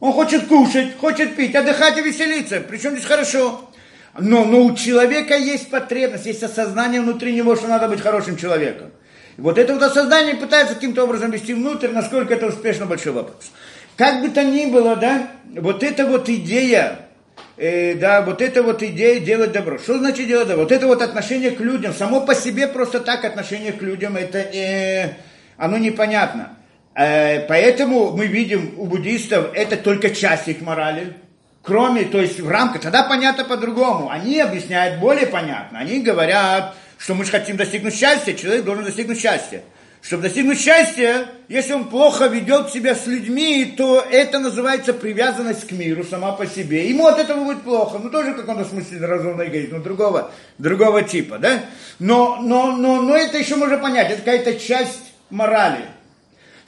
Он хочет кушать, хочет пить, отдыхать и веселиться. Причем здесь хорошо. Но, но у человека есть потребность, есть осознание внутри него, что надо быть хорошим человеком. И вот это вот осознание пытается каким-то образом вести внутрь, насколько это успешно, большой вопрос. Как бы то ни было, да, вот эта вот идея, э, да, вот эта вот идея делать добро. Что значит делать добро? Вот это вот отношение к людям, само по себе просто так отношение к людям, это э, оно непонятно. Э, поэтому мы видим у буддистов, это только часть их морали, кроме, то есть в рамках, тогда понятно по-другому. Они объясняют более понятно. Они говорят, что мы же хотим достигнуть счастья, человек должен достигнуть счастья. Чтобы достигнуть счастья, если он плохо ведет себя с людьми, то это называется привязанность к миру сама по себе. Ему от этого будет плохо. Ну, тоже в каком-то смысле разумный эгоизм, но другого, другого типа, да? Но, но, но, но это еще можно понять, это какая-то часть морали.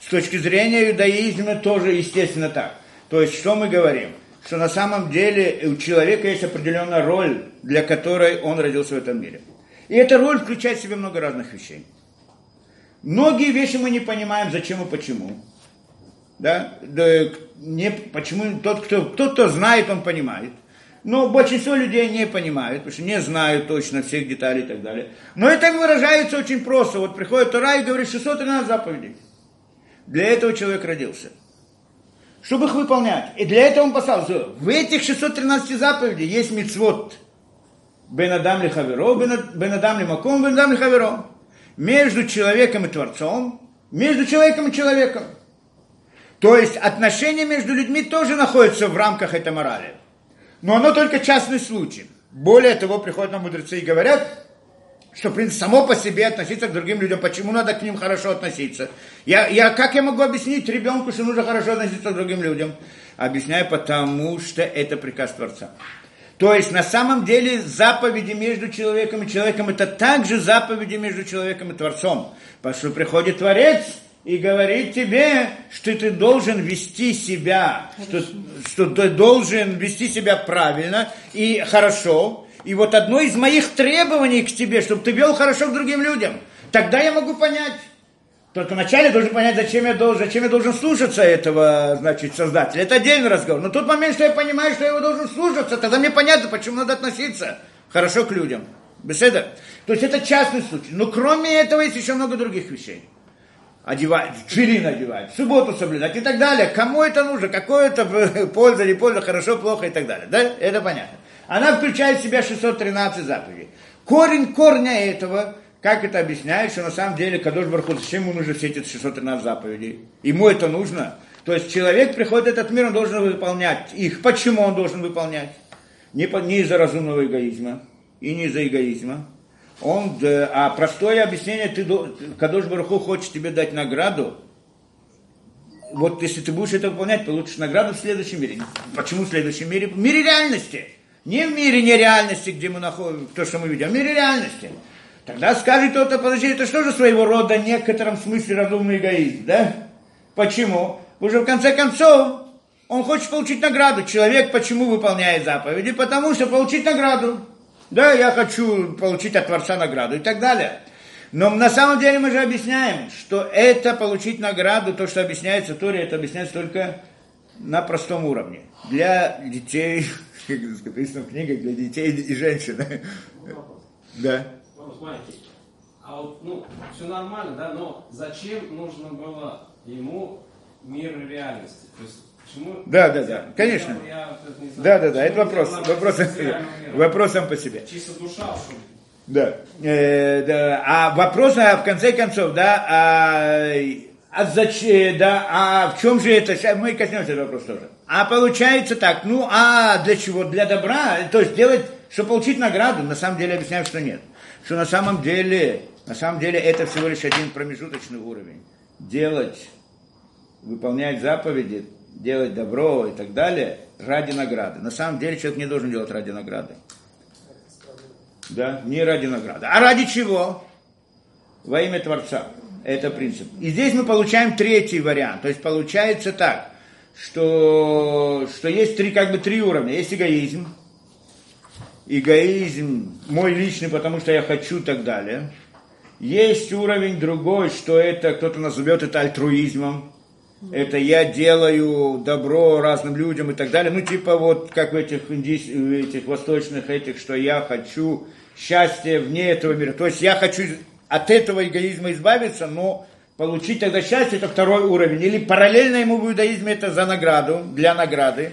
С точки зрения иудаизма тоже, естественно, так. То есть, что мы говорим? Что на самом деле у человека есть определенная роль, для которой он родился в этом мире. И эта роль включает в себя много разных вещей. Многие вещи мы не понимаем, зачем и почему. Да? да не, почему тот, кто, тот, кто знает, он понимает. Но большинство людей не понимают, потому что не знают точно всех деталей и так далее. Но это выражается очень просто. Вот приходит Тора и говорит 613 заповедей. Для этого человек родился. Чтобы их выполнять. И для этого он послал. В этих 613 заповедей есть мицвод – Бен Адам ли Хаверо, Бен Адам ли Маком, Бен Адам ли Хаверо. Между человеком и Творцом, между человеком и человеком. То есть отношения между людьми тоже находятся в рамках этой морали. Но оно только частный случай. Более того, приходят нам мудрецы и говорят, что, в принципе, само по себе относиться к другим людям, почему надо к ним хорошо относиться. Я, я, как я могу объяснить ребенку, что нужно хорошо относиться к другим людям? Объясняю, потому что это приказ Творца. То есть на самом деле заповеди между человеком и человеком это также заповеди между человеком и Творцом. Потому что приходит Творец и говорит тебе, что ты должен вести себя, что, что ты должен вести себя правильно и хорошо. И вот одно из моих требований к тебе, чтобы ты вел хорошо к другим людям. Тогда я могу понять, только вначале должен понять, зачем я должен, зачем я должен слушаться этого, значит, создателя. Это отдельный разговор. Но тот момент, что я понимаю, что я его должен слушаться, тогда мне понятно, почему надо относиться хорошо к людям. Беседа. То есть это частный случай. Но кроме этого есть еще много других вещей. Одевать, филин одевать, субботу соблюдать и так далее. Кому это нужно? Какое это польза, не польза, хорошо, плохо и так далее. Да? Это понятно. Она включает в себя 613 заповедей. Корень корня этого – как это объясняет, что на самом деле Кадош Барху, зачем ему нужно все эти 613 заповедей? Ему это нужно. То есть человек приходит в этот мир, он должен выполнять их. Почему он должен выполнять? Не, по, не из-за разумного эгоизма и не из-за эгоизма. Он, а простое объяснение, ты, Кадош Барху хочет тебе дать награду, вот если ты будешь это выполнять, получишь награду в следующем мире. Почему в следующем мире? В мире реальности. Не в мире нереальности, где мы находим то, что мы видим, а в мире реальности. Тогда скажет кто-то, подожди, это что же своего рода в некотором смысле разумный эгоизм, да? Почему? Уже в конце концов он хочет получить награду. Человек почему выполняет заповеди? Потому что получить награду. Да, я хочу получить от Творца награду и так далее. Но на самом деле мы же объясняем, что это получить награду, то, что объясняется в Торе, это объясняется только на простом уровне. Для детей, как написано в книгах, для детей и женщин. Да маленький. А вот, ну, все нормально, да, но зачем нужно было ему мир реальности? То есть, почему... Да, да, да, конечно. Я, я да, да, да, это вопрос, вопрос, вопрос сам по себе. Чисто душа, что да. Э, да. А вопрос, а в конце концов, да, а, а зачем, да, а в чем же это, сейчас мы коснемся этого вопроса тоже. А получается так, ну, а для чего? Для добра, то есть делать, чтобы получить награду, на самом деле объясняю, что нет что на самом деле, на самом деле это всего лишь один промежуточный уровень. Делать, выполнять заповеди, делать добро и так далее ради награды. На самом деле человек не должен делать ради награды. Да, не ради награды. А ради чего? Во имя Творца. Это принцип. И здесь мы получаем третий вариант. То есть получается так, что, что есть три, как бы три уровня. Есть эгоизм. Эгоизм мой личный, потому что я хочу и так далее. Есть уровень другой, что это, кто-то назовет это альтруизмом. Это я делаю добро разным людям и так далее. Ну, типа вот, как в этих, индийс, этих восточных этих, что я хочу счастья вне этого мира. То есть я хочу от этого эгоизма избавиться, но получить тогда счастье, это второй уровень. Или параллельно ему в иудаизме это за награду, для награды.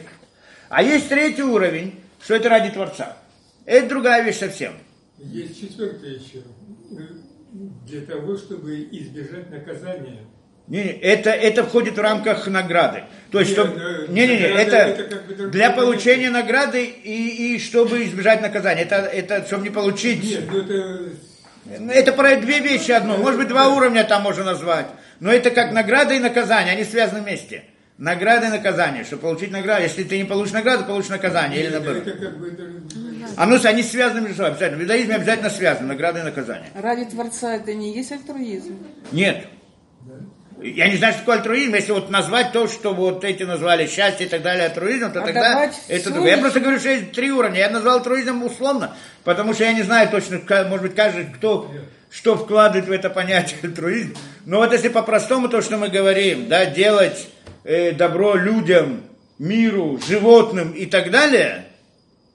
А есть третий уровень, что это ради Творца. Это другая вещь совсем. Есть четвертый еще. Для того, чтобы избежать наказания. Не, не, это, это входит в рамках награды. То есть, Нет, чтобы, не, не, не, это, это как бы для получения награды и, и чтобы избежать наказания. Это, это чтобы не получить. Нет, ну это Это про две вещи одно. Может быть, два уровня там можно назвать. Но это как награда и наказание, они связаны вместе. Награда и наказание. Чтобы получить награду, если ты не получишь награду, получишь наказание. Или наоборот. это как бы это- А ну, они связаны между собой, обязательно. В иудаизме обязательно связаны, награда и наказание. Ради Творца это не есть альтруизм. Нет. Я не знаю, что такое альтруизм. Если вот назвать то, что вот эти назвали счастье и так далее альтруизм, то А тогда это другое. Я просто говорю, что есть три уровня. Я назвал альтруизм условно, потому что я не знаю точно, может быть, каждый, кто что вкладывает в это понятие альтруизм. Но вот если по-простому то, что мы говорим, да, делать э, добро людям, миру, животным и так далее,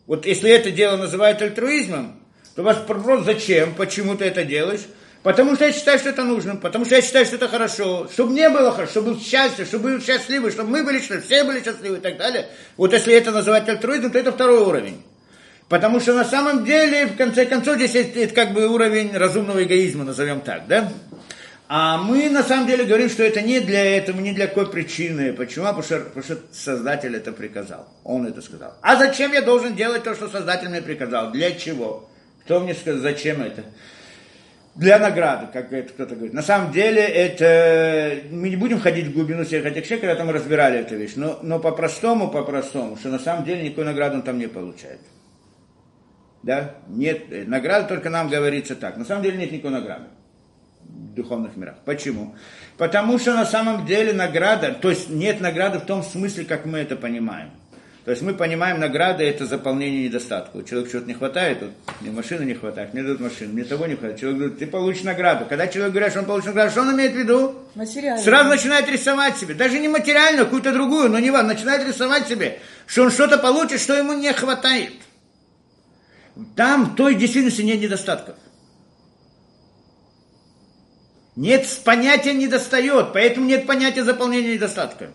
вот если это дело называют альтруизмом, то вас вопрос, зачем, почему ты это делаешь? Потому что я считаю, что это нужно, потому что я считаю, что это хорошо, чтобы мне было хорошо, чтобы было счастье, чтобы были счастливы, чтобы мы были счастливы, все были счастливы и так далее. Вот если это называть альтруизмом, то это второй уровень. Потому что на самом деле, в конце концов, здесь это как бы уровень разумного эгоизма, назовем так, да? А мы на самом деле говорим, что это не для этого, не для какой причины. Почему? Потому что, потому что Создатель это приказал. Он это сказал. А зачем я должен делать то, что Создатель мне приказал? Для чего? Кто мне сказал, зачем это? Для награды, как это кто-то говорит. На самом деле, это мы не будем ходить в глубину всех этих шек, когда там разбирали эту вещь. Но, но по-простому, по-простому, что на самом деле никакой награды он там не получает. Да? Нет, э, награда только нам говорится так. На самом деле нет никакой награды духовных мирах. Почему? Потому что на самом деле награда, то есть нет награды в том смысле, как мы это понимаем. То есть мы понимаем, награда это заполнение недостатка. У человека что-то не хватает, вот, мне машины не хватает, мне дадут машину, мне того не хватает. Человек говорит, ты получишь награду. Когда человек говорит, что он получит награду, что он имеет в виду? Материально. Сразу начинает рисовать себе, даже не материально, какую-то другую, но не важно, начинает рисовать себе, что он что-то получит, что ему не хватает. Там в той действительности нет недостатков. Нет понятия недостает, поэтому нет понятия заполнения недостатка.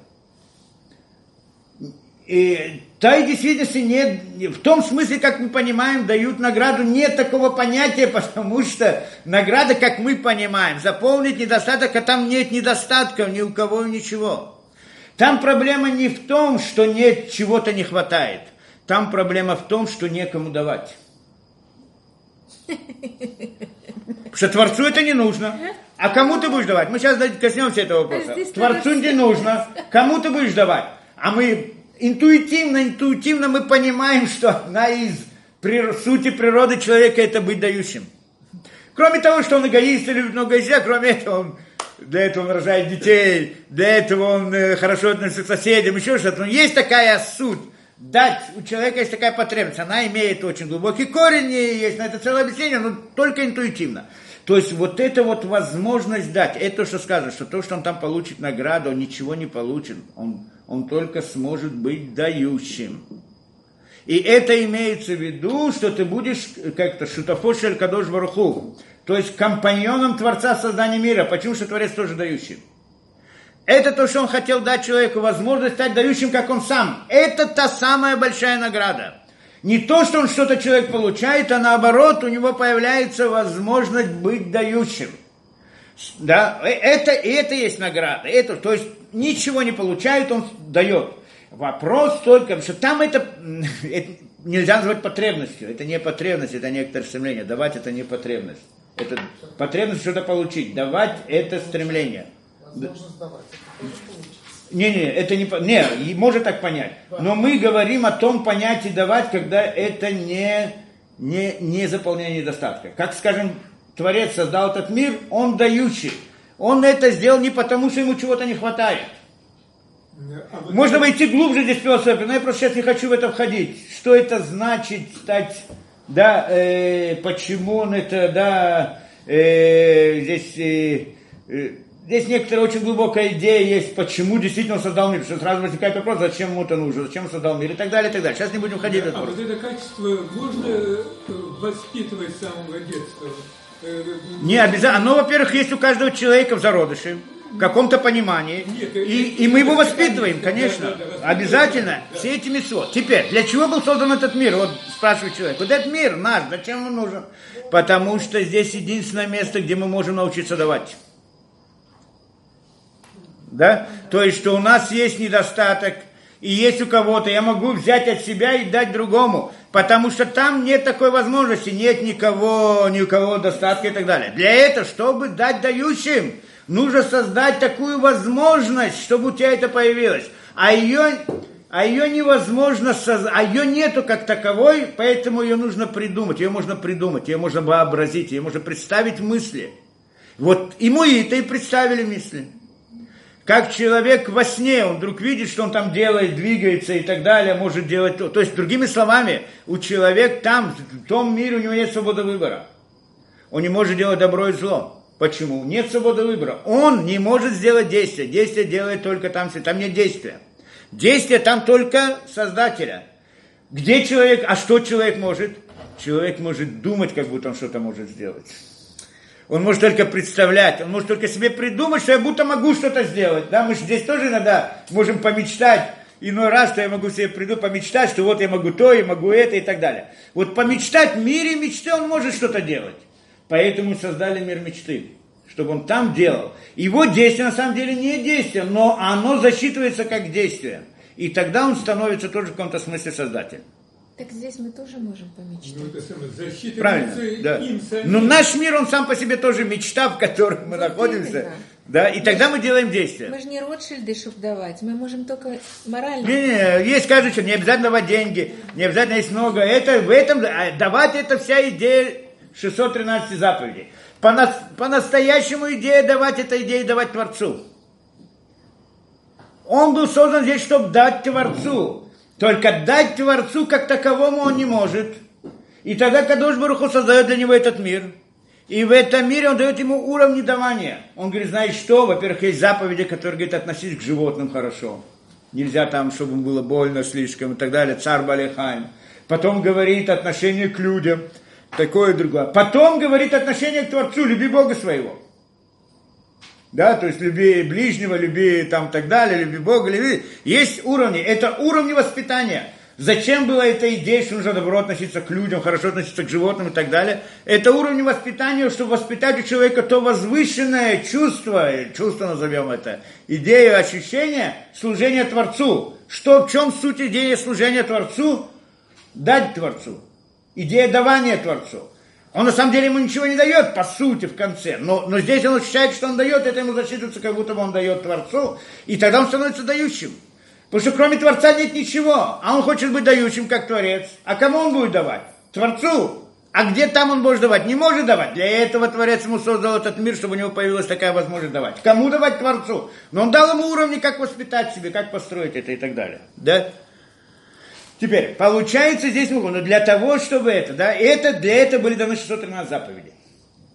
И той действительности нет, в том смысле, как мы понимаем, дают награду, нет такого понятия, потому что награда, как мы понимаем, заполнить недостаток, а там нет недостатков ни у кого ничего. Там проблема не в том, что нет чего-то не хватает. Там проблема в том, что некому давать. Потому что Творцу это не нужно. А кому ты будешь давать? Мы сейчас коснемся этого вопроса. Творцу не нужно. Кому ты будешь давать? А мы интуитивно, интуитивно мы понимаем, что одна из сути природы человека это быть дающим. Кроме того, что он эгоист и любит много себя, кроме этого он для этого он рожает детей, для этого он э, хорошо относится к соседям, еще что-то. Но есть такая суть. Дать, у человека есть такая потребность, она имеет очень глубокий корень, и есть на это целое объяснение, но только интуитивно. То есть вот эта вот возможность дать, это то, что сказано, что то, что он там получит награду, он ничего не получит, он, он только сможет быть дающим. И это имеется в виду, что ты будешь как-то шутафошель кадош варуху, то есть компаньоном Творца в создании мира. Почему что Творец тоже дающий? Это то, что он хотел дать человеку, возможность стать дающим, как он сам. Это та самая большая награда. Не то, что он что-то человек получает, а наоборот, у него появляется возможность быть дающим. Да, э, это, это есть награда. Это, то есть ничего не получает, он дает. Вопрос только, что там это, это нельзя назвать потребностью. Это не потребность, это некоторое стремление. Давать это не потребность. Это потребность что-то получить. Давать это стремление. Не, не, это не, не, можно так понять. Но мы говорим о том понятии давать, когда это не не, не заполнение недостатка. Как, скажем, Творец создал этот мир, он дающий. Он это сделал не потому, что ему чего-то не хватает. А Можно войти глубже здесь философию, но я просто сейчас не хочу в это входить. Что это значит стать, да, э, почему он это, да, э, здесь, э, э, здесь некоторая очень глубокая идея есть, почему действительно создал мир. Что сразу возникает вопрос, зачем ему это нужно, зачем создал мир и так далее, и так далее. Сейчас не будем входить в это. А вот это качество можно э, воспитывать с самого детства? Э, Не обязательно. Оно, во-первых, есть у каждого человека в зародыше, в каком-то понимании. Нет, и, это- и мы его воспитываем, конечно, да, да, да, Обязательно. да. Все эти митцвот. Теперь, для чего был создан этот мир? Вот спрашивает человек. Вот этот мир наш, зачем он нужен? Потому что здесь единственное место, где мы можем научиться давать. Да? То есть, что у нас есть недостаток, и есть у кого-то, я могу взять от себя и дать другому, потому что там нет такой возможности, нет никого, ни у кого достатка и так далее. Для этого, чтобы дать дающим, нужно создать такую возможность, чтобы у тебя это появилось. А ее, а ее невозможно создать, а ее нету как таковой, поэтому ее нужно придумать, ее можно придумать, ее можно вообразить, ее можно представить мысли. Вот ему и это и представили мысли как человек во сне, он вдруг видит, что он там делает, двигается и так далее, может делать то. То есть, другими словами, у человека там, в том мире у него нет свободы выбора. Он не может делать добро и зло. Почему? Нет свободы выбора. Он не может сделать действие. Действие делает только там, там нет действия. Действие там только Создателя. Где человек, а что человек может? Человек может думать, как будто он что-то может сделать. Он может только представлять, он может только себе придумать, что я будто могу что-то сделать. Да, мы же здесь тоже иногда можем помечтать, иной раз, что я могу себе приду помечтать, что вот я могу то, я могу это и так далее. Вот помечтать в мире мечты он может что-то делать. Поэтому создали мир мечты, чтобы он там делал. Его действие на самом деле не действие, но оно засчитывается как действие. И тогда он становится тоже в каком-то смысле создателем. Так здесь мы тоже можем помечтать. Ну, это самое, засчитывается Правильно, да. им самим. Но наш мир, он сам по себе тоже мечта, в которой мы Вот находимся. именно. Да, и тогда мы делаем действия. Мы же не Ротшильды, чтобы давать. Мы можем только морально. Не, не, есть каждый человек, не обязательно давать деньги, не обязательно есть много. Это, в этом, а давать это вся идея 613 заповедей. По, нас- по-настоящему идея давать, это идея давать Творцу. Он был создан здесь, чтобы дать Творцу. Только дать Творцу как таковому он не может. И тогда Кадош Баруху создает для него этот мир. И в этом мире он дает ему уровни давания. Он говорит, знаешь что? Во-первых, есть заповеди, которые, говорит, относись к животным хорошо. Нельзя там, чтобы им было больно слишком и так далее. Царь Балихайм. Потом говорит отношение к людям. Такое и другое. Потом говорит отношение к Творцу. Люби Бога своего. Да, то есть люби ближнего, люби там так далее, люби Бога, люби. Есть уровни. Это уровни воспитания. Зачем была эта идея, что нужно добро относиться к людям, хорошо относиться к животным и так далее? Это уровни воспитания, чтобы воспитать у человека то возвышенное чувство, чувство назовем это, идею, ощущение служения Творцу. Что, в чем суть идеи служения Творцу? Дать Творцу. Идея давания Творцу. Он на самом деле ему ничего не дает, по сути, в конце. Но, но здесь он ощущает, что он дает, это ему засчитывается, как будто бы он дает Творцу. И тогда он становится дающим. Потому что кроме Творца нет ничего. А он хочет быть дающим, как Творец. А кому он будет давать? Творцу. А где там он может давать? Не может давать. Для этого Творец ему создал этот мир, чтобы у него появилась такая возможность давать. Кому давать Творцу? Но он дал ему уровни, как воспитать себе, как построить это и так далее. Да? Теперь, получается здесь, ну, но для того, чтобы это, да, это, для этого были даны 613 заповедей.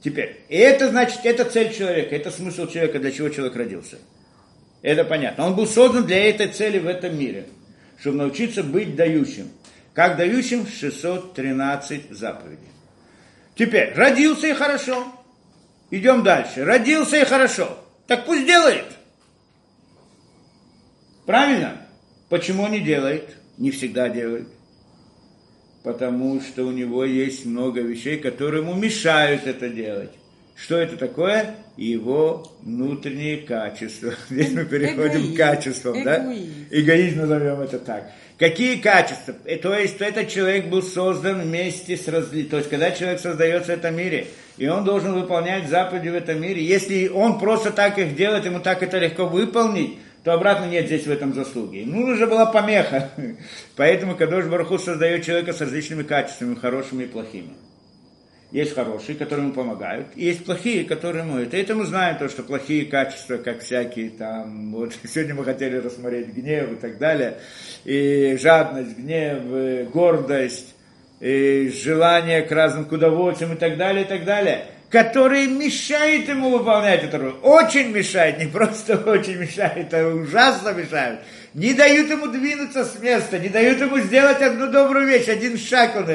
Теперь, это значит, это цель человека, это смысл человека, для чего человек родился. Это понятно. Он был создан для этой цели в этом мире, чтобы научиться быть дающим. Как дающим 613 заповедей. Теперь, родился и хорошо. Идем дальше. Родился и хорошо. Так пусть делает. Правильно? Почему не делает? Не всегда делает. Потому что у него есть много вещей, которые ему мешают это делать. Что это такое? Его внутренние качества. Здесь мы переходим Эгоизм. к качествам, да? Эгоизм. Эгоизм назовем это так. Какие качества? Э, То есть этот человек был создан вместе с разли... То есть когда человек создается в этом мире, и он должен выполнять заповеди в этом мире, если он просто так их делает, ему так это легко выполнить, то обратно нет здесь в этом заслуги. Ну, нужна была помеха. Поэтому Кадош Барху создает человека с различными качествами, хорошими и плохими. Есть хорошие, которые ему помогают, и есть плохие, которые ему это. Это мы знаем, то, что плохие качества, как всякие там, вот сегодня мы хотели рассмотреть гнев и так далее, и жадность, гнев, гордость, и желание к разным к удовольствиям и так далее, и так далее – которые мешают ему выполнять эту роль. Очень мешают, не просто очень мешают, а ужасно мешают не дают ему двинуться с места, не дают ему сделать одну добрую вещь, один шаг он.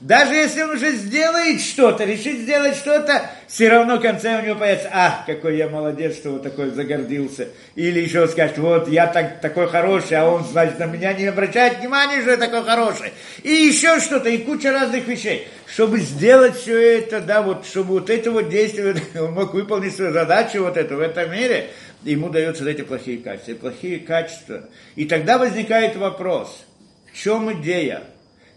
Даже если он уже сделает что-то, решит сделать что-то, все равно в конце у него появится, а, какой я молодец, что вот такой загордился. Или еще скажет, вот я так, такой хороший, а он, значит, на меня не обращает внимания, что я такой хороший. И еще что-то, и куча разных вещей. Чтобы сделать все это, да, вот, чтобы вот это вот действие, он мог выполнить свою задачу вот эту в этом мире, ему даются эти плохие качества, плохие качества. И тогда возникает вопрос, в чем идея?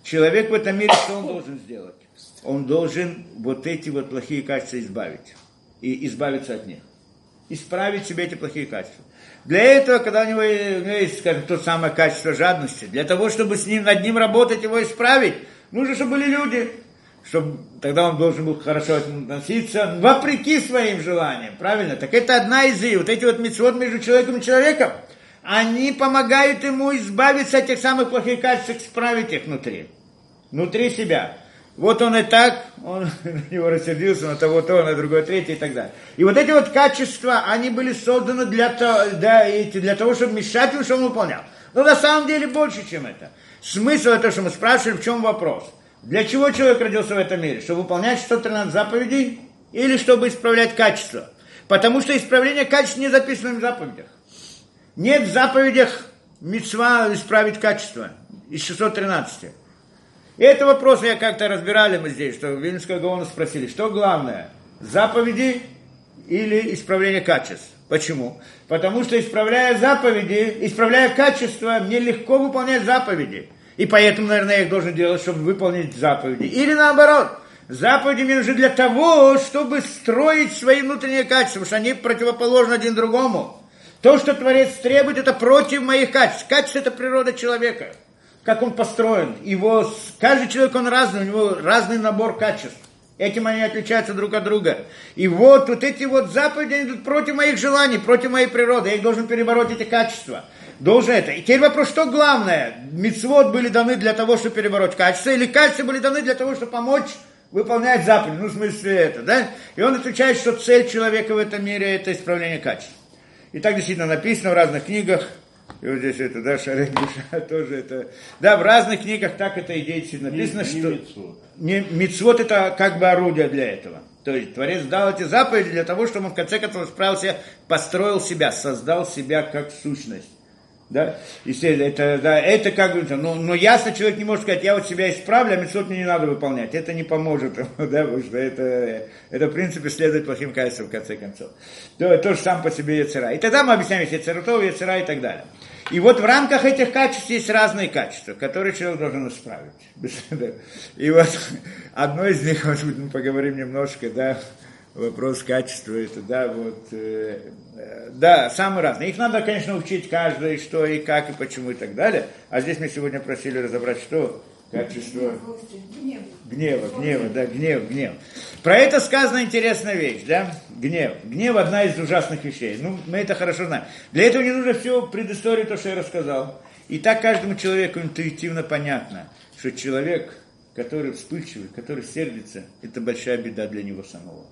Человек в этом мире, что он должен сделать? Он должен вот эти вот плохие качества избавить. И избавиться от них. Исправить себе эти плохие качества. Для этого, когда у него есть, скажем, то самое качество жадности, для того, чтобы с ним, над ним работать, его исправить, нужно, чтобы были люди, чтобы тогда он должен был хорошо относиться, вопреки своим желаниям, правильно? Так это одна из и вот эти вот мецвод между человеком и человеком, они помогают ему избавиться от тех самых плохих качеств, исправить их внутри, внутри себя. Вот он и так, он на него рассердился, на того, то, на другое, третье и так далее. И вот эти вот качества, они были созданы для того, да, для того чтобы мешать ему, чтобы он выполнял. Но на самом деле больше, чем это. Смысл это, что мы спрашивали, в чем вопрос. Для чего человек родился в этом мире? Чтобы выполнять 613 заповедей или чтобы исправлять качество? Потому что исправление качества не записано в заповедях. Нет в заповедях мецва исправить качество из 613. И это вопрос, я как-то разбирали мы здесь, что Вильнюсского Гаона спросили, что главное, заповеди или исправление качеств? Почему? Потому что исправляя заповеди, исправляя качество, мне легко выполнять заповеди. И поэтому, наверное, я их должен делать, чтобы выполнить заповеди. Или наоборот, заповеди мне нужны для того, чтобы строить свои внутренние качества, потому что они противоположны один другому. То, что Творец требует, это против моих качеств. Качество – это природа человека. Как он построен. Его, каждый человек, он разный, у него разный набор качеств. Этим они отличаются друг от друга. И вот, вот эти вот заповеди они идут против моих желаний, против моей природы. Я их должен перебороть, эти качества должен это. И теперь вопрос, что главное? Мецвод были даны для того, чтобы перебороть качество, или качества были даны для того, чтобы помочь выполнять заповедь, ну, в смысле это, да? И он отвечает, что цель человека в этом мире – это исправление качества. И так действительно написано в разных книгах, и вот здесь это, да, Шарек Душа тоже это. Да, в разных книгах так это идея действительно написано, не, что... Не, мицвод это как бы орудие для этого. То есть Творец дал эти заповеди для того, чтобы он в конце концов справился, построил себя, создал себя как сущность. Да? Естественно, это, да, это как бы, но, но ясно человек не может сказать, я вот себя исправлю, а митцвот мне не надо выполнять. Это не поможет, да, потому что это, это в принципе следует плохим качествам в конце концов. То, то же сам по себе яцера. И тогда мы объясняем, есть яцератов, яцера и так далее. И вот в рамках этих качеств есть разные качества, которые человек должен исправить. И вот одно из них, может быть, мы поговорим немножко, да, вопрос качества, это, да, вот, э, э, да, самые разные. Их надо, конечно, учить каждый, что и как, и почему, и так далее. А здесь мы сегодня просили разобрать, что качество гнева, гнева, да, гнев, гнев. Про это сказана интересная вещь, да, гнев. Гнев одна из ужасных вещей. Ну, мы это хорошо знаем. Для этого не нужно все предысторию, то, что я рассказал. И так каждому человеку интуитивно понятно, что человек, который вспыльчивый, который сердится, это большая беда для него самого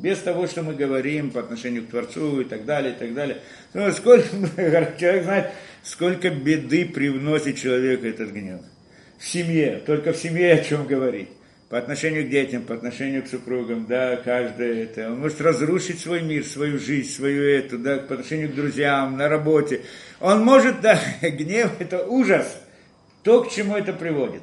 без того, что мы говорим по отношению к Творцу и так далее, и так далее. Ну, сколько, человек знает, сколько беды привносит человеку этот гнев. В семье, только в семье о чем говорить. По отношению к детям, по отношению к супругам, да, каждое это. Он может разрушить свой мир, свою жизнь, свою эту, да, по отношению к друзьям, на работе. Он может, да, гнев это ужас, то, к чему это приводит.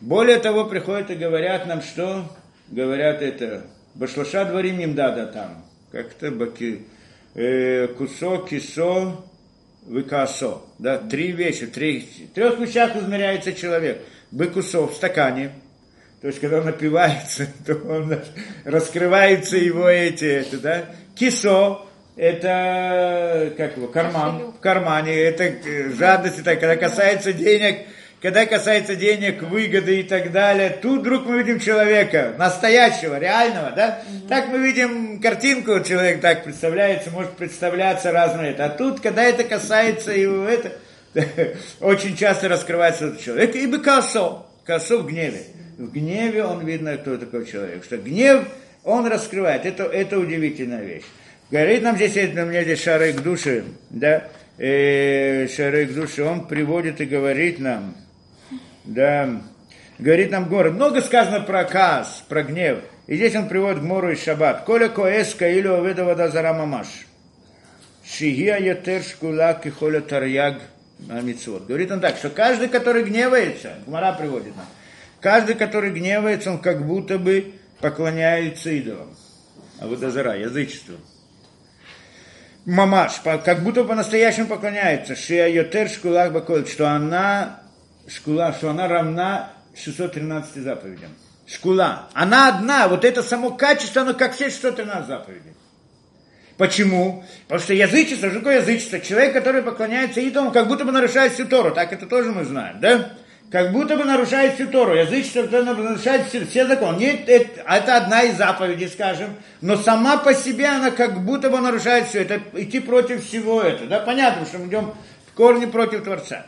Более того, приходят и говорят нам, что говорят это, Башлаша дворим им дада там. Как-то баки. Э, кусо, кисо, выкасо. Да, три вещи. Три, в трех вещах измеряется человек. Быкусо в стакане. То есть, когда он напивается, то он раскрывается его эти, это, да. Кисо, это, как его, карман, в кармане, это э, жадность, это когда касается денег, когда касается денег, выгоды и так далее, тут вдруг мы видим человека, настоящего, реального, да? Mm-hmm. Так мы видим картинку, человек так представляется, может представляться разное это. А тут, когда это касается его, это, очень часто раскрывается этот человек. И бы косо, косо в гневе. В гневе он видно, кто такой человек. Что гнев он раскрывает. Это, это удивительная вещь. Говорит нам здесь, у меня здесь шарик души, да, э, шарик души, он приводит и говорит нам, да, говорит нам город. Много сказано про каз, про гнев. И здесь он приводит Гмору из Шаббат. Коля коэска или оведа вода зара мамаш. Шигия ятер шкула кихоля тарьяг амитсвот. Говорит он так, что каждый, который гневается, Гмара приводит нам, каждый, который гневается, он как будто бы поклоняется идолам. А вот Азара, язычеству. Мамаш, как будто по-настоящему поклоняется. Шия Йотер Шкулах Баколь, что она, шкула, что она равна 613 заповедям. Шкула. Она одна, вот это само качество, оно как все 613 заповедей. Почему? Потому что язычество, что такое язычество? Человек, который поклоняется идолам, как будто бы нарушает всю Тору. Так это тоже мы знаем, да? как будто бы нарушает всю Тору. Язычество нарушает все, все законы. Нет, это, это одна из заповедей, скажем, но сама по себе она как будто бы нарушает все. Это идти против всего этого. Да? Понятно, что мы идем в корне против Творца.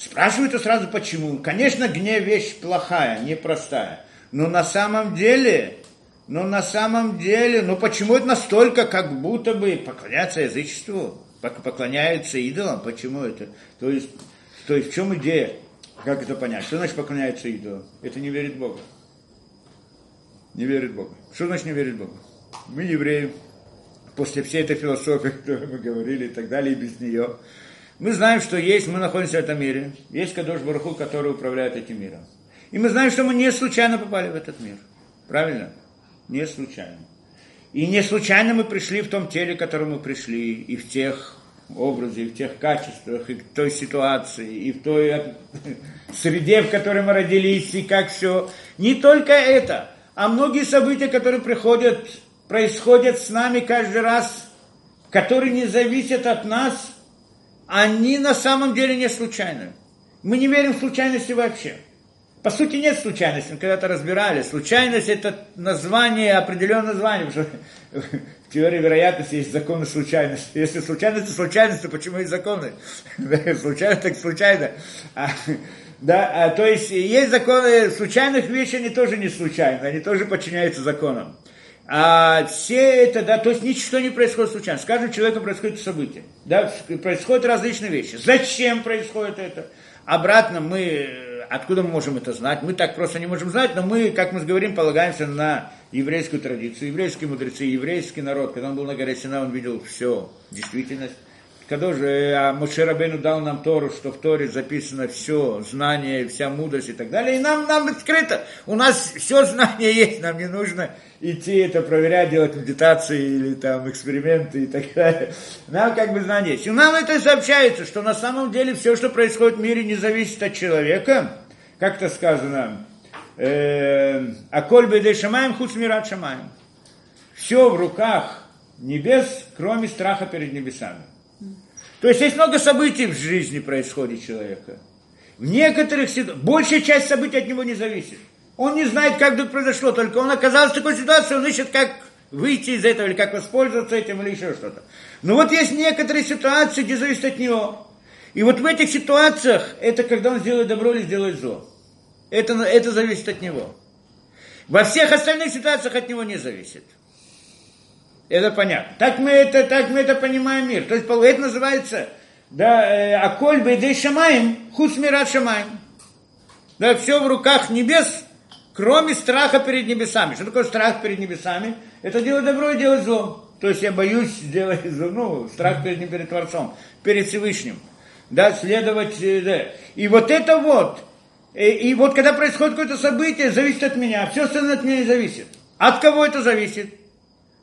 Спрашивают сразу почему. Конечно, гнев вещь плохая, непростая. Но на самом деле, но на самом деле, ну почему это настолько как будто бы поклоняться язычеству, поклоняются идолам, почему это? То есть, то есть в чем идея? Как это понять? Что значит поклоняется идолу? Это не верит в Бога. Не верит в Бога. Что значит не верит в Бога? Мы евреи, после всей этой философии, о которой мы говорили и так далее, и без нее, мы знаем, что есть, мы находимся в этом мире, есть Кадош Бараху, который управляет этим миром. И мы знаем, что мы не случайно попали в этот мир. Правильно? Не случайно. И не случайно мы пришли в том теле, в котором мы пришли, и в тех образе, и в тех качествах, и в той ситуации, и в той среде, в которой мы родились, и как все. Не только это, а многие события, которые приходят, происходят с нами каждый раз, которые не зависят от нас, они на самом деле не случайны. Мы не верим в случайности вообще. По сути, нет случайности. Мы когда-то разбирали. Случайность – это название, определенное название. Потому что в теории вероятности есть законы случайности. Если случайность, то случайность, то почему есть законы? случайно, так случайно. А, да, а, то есть есть законы случайных вещей, они тоже не случайны, они тоже подчиняются законам. А все это, да, то есть ничто не происходит случайно. С каждым человеком происходит событие. Да, происходят различные вещи. Зачем происходит это? Обратно мы Откуда мы можем это знать? Мы так просто не можем знать, но мы, как мы говорим, полагаемся на еврейскую традицию. Еврейские мудрецы, еврейский народ, когда он был на горе Сина, он видел все, действительность. А Моше Рабену дал нам Тору, что в Торе записано все, знание, вся мудрость и так далее, и нам, нам открыто. У нас все знание есть, нам не нужно идти это проверять, делать медитации или там эксперименты и так далее. Нам как бы знание есть. И нам это сообщается, что на самом деле все, что происходит в мире, не зависит от человека. Как это сказано? Э, а коль бедей шамаем, худ смират шамаем. Все в руках небес, кроме страха перед небесами. То есть есть много событий в жизни происходит человека. В некоторых ситуациях, большая часть событий от него не зависит. Он не знает, как это произошло, только он оказался в такой ситуации, он ищет, как выйти из этого, или как воспользоваться этим, или еще что-то. Но вот есть некоторые ситуации, где зависит от него. И вот в этих ситуациях, это когда он сделает добро или сделает зло. Это, это зависит от него. Во всех остальных ситуациях от него не зависит. Это понятно. Так мы это, так мы это понимаем мир. То есть это называется да, э, Аколь бейдей шамаем, хус мират шамаем. Да, все в руках небес, кроме страха перед небесами. Что такое страх перед небесами? Это делать добро и делать зло. То есть я боюсь сделать зло, ну, страх перед ним, перед Творцом, перед Всевышним. Да, следовать, э, да. И вот это вот, и, и вот когда происходит какое-то событие, зависит от меня, все остальное от меня не зависит. От кого это зависит?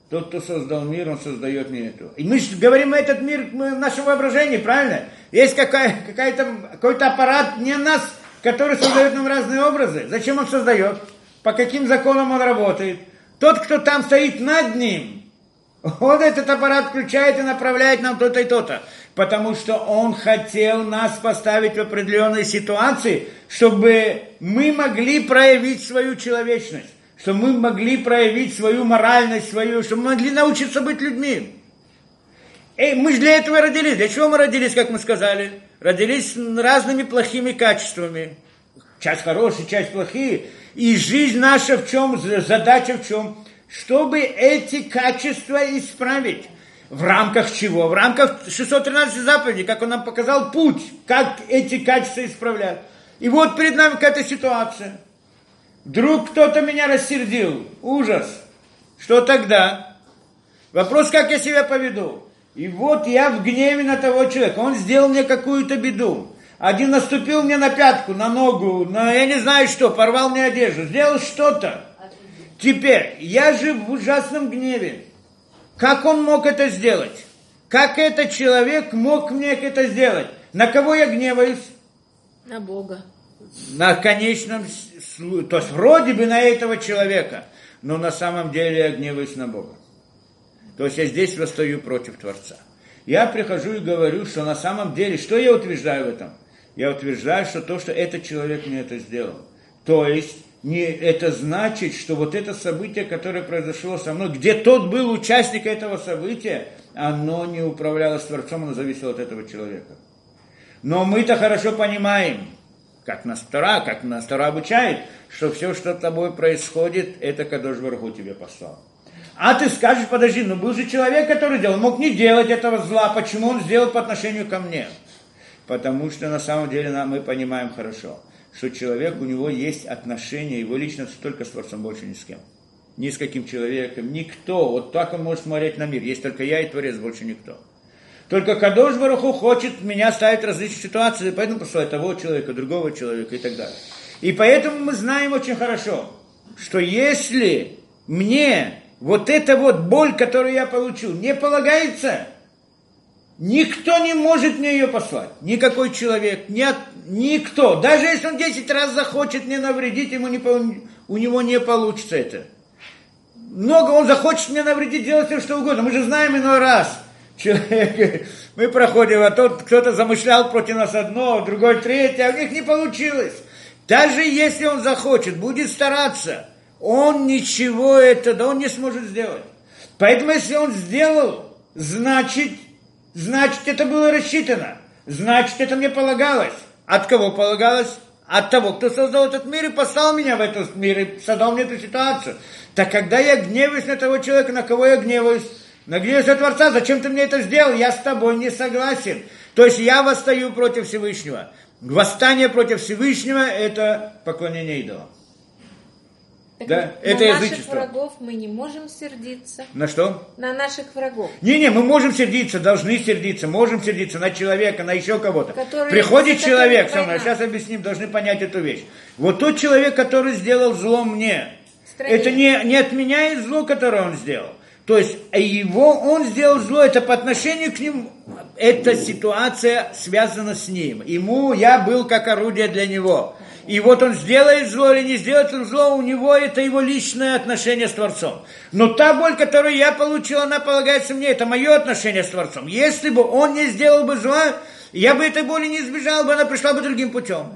Тот, кто создал мир, он создает мир этого. И мы говорим этот мир в нашем воображении, правильно? Есть какая, какая-то, какой-то аппарат не нас, который создает нам разные образы. Зачем он создает? По каким законам он работает? Тот, кто там стоит над ним, Он этот аппарат включает и направляет нам то-то и то-то. Потому что он хотел нас поставить в определенные ситуации, чтобы мы могли проявить свою человечность, чтобы мы могли проявить свою моральность, свою, чтобы мы могли научиться быть людьми. Эй, мы же для этого родились. Для чего мы родились, как мы сказали? Родились разными плохими качествами. Часть хорошие, часть плохие. И жизнь наша в чем, задача в чем? Чтобы эти качества исправить. В рамках чего? В рамках 613 заповедей, как он нам показал путь, как эти качества исправлять. И вот перед нами какая-то ситуация. Вдруг кто-то меня рассердил. Ужас. Что тогда? Вопрос, как я себя поведу. И вот я в гневе на того человека. Он сделал мне какую-то беду. Один наступил мне на пятку, на ногу, на я не знаю что, порвал мне одежду, сделал что-то. Теперь, я же в ужасном гневе. Как он мог это сделать? Как этот человек мог мне это сделать? На кого я гневаюсь? На Бога. На конечном, то есть вроде бы на этого человека, но на самом деле я гневаюсь на Бога. То есть я здесь восстаю против Творца. Я прихожу и говорю, что на самом деле, что я утверждаю в этом? Я утверждаю, что то, что этот человек мне это сделал. То есть не, это значит, что вот это событие, которое произошло со мной, где тот был участник этого события, оно не управлялось Творцом, оно зависело от этого человека. Но мы-то хорошо понимаем, как нас Тора, как нас Тора обучает, что все, что с тобой происходит, это Кадош Барху тебе послал. А ты скажешь, подожди, ну был же человек, который делал, мог не делать этого зла, почему он сделал по отношению ко мне? Потому что на самом деле мы понимаем хорошо, что человек, у него есть отношения, его личность только с Творцом, больше ни с кем. Ни с каким человеком, никто. Вот так он может смотреть на мир. Есть только я и Творец, больше никто. Только Кадош Баруху хочет меня ставить в различные ситуации, поэтому посылает того человека, другого человека и так далее. И поэтому мы знаем очень хорошо, что если мне вот эта вот боль, которую я получил, не полагается, никто не может мне ее послать. Никакой человек, нет, никто. Даже если он 10 раз захочет мне навредить, ему не, у него не получится это. Много он захочет мне навредить, делать все что угодно. Мы же знаем иной раз. Человек, мы проходим, а тот кто-то замышлял против нас одно, другой третье, а у них не получилось. Даже если он захочет, будет стараться – он ничего это, да он не сможет сделать. Поэтому если он сделал, значит, значит это было рассчитано. Значит, это мне полагалось. От кого полагалось? От того, кто создал этот мир и послал меня в этот мир и создал мне эту ситуацию. Так когда я гневаюсь на того человека, на кого я гневаюсь? На гневаюсь на Творца, зачем ты мне это сделал? Я с тобой не согласен. То есть я восстаю против Всевышнего. Восстание против Всевышнего – это поклонение идолам. Так Да, на это наших язычество. врагов мы не можем сердиться. На что? На наших врагов. Не-не, мы можем сердиться, должны сердиться, можем сердиться на человека, на еще кого-то. Который- Приходит человек со мной, сейчас объясним, должны понять эту вещь. Вот тот человек, который сделал зло мне, Стране. это не, не отменяет зло, которое он сделал. То есть его, он сделал зло, это по отношению к нему, эта ситуация связана с ним. Ему я был как орудие для него. И вот он сделает зло или не сделает зло, у него это его личное отношение с Творцом. Но та боль, которую я получил, она полагается мне, это мое отношение с Творцом. Если бы он не сделал бы зла, я бы этой боли не избежал бы, она пришла бы другим путем.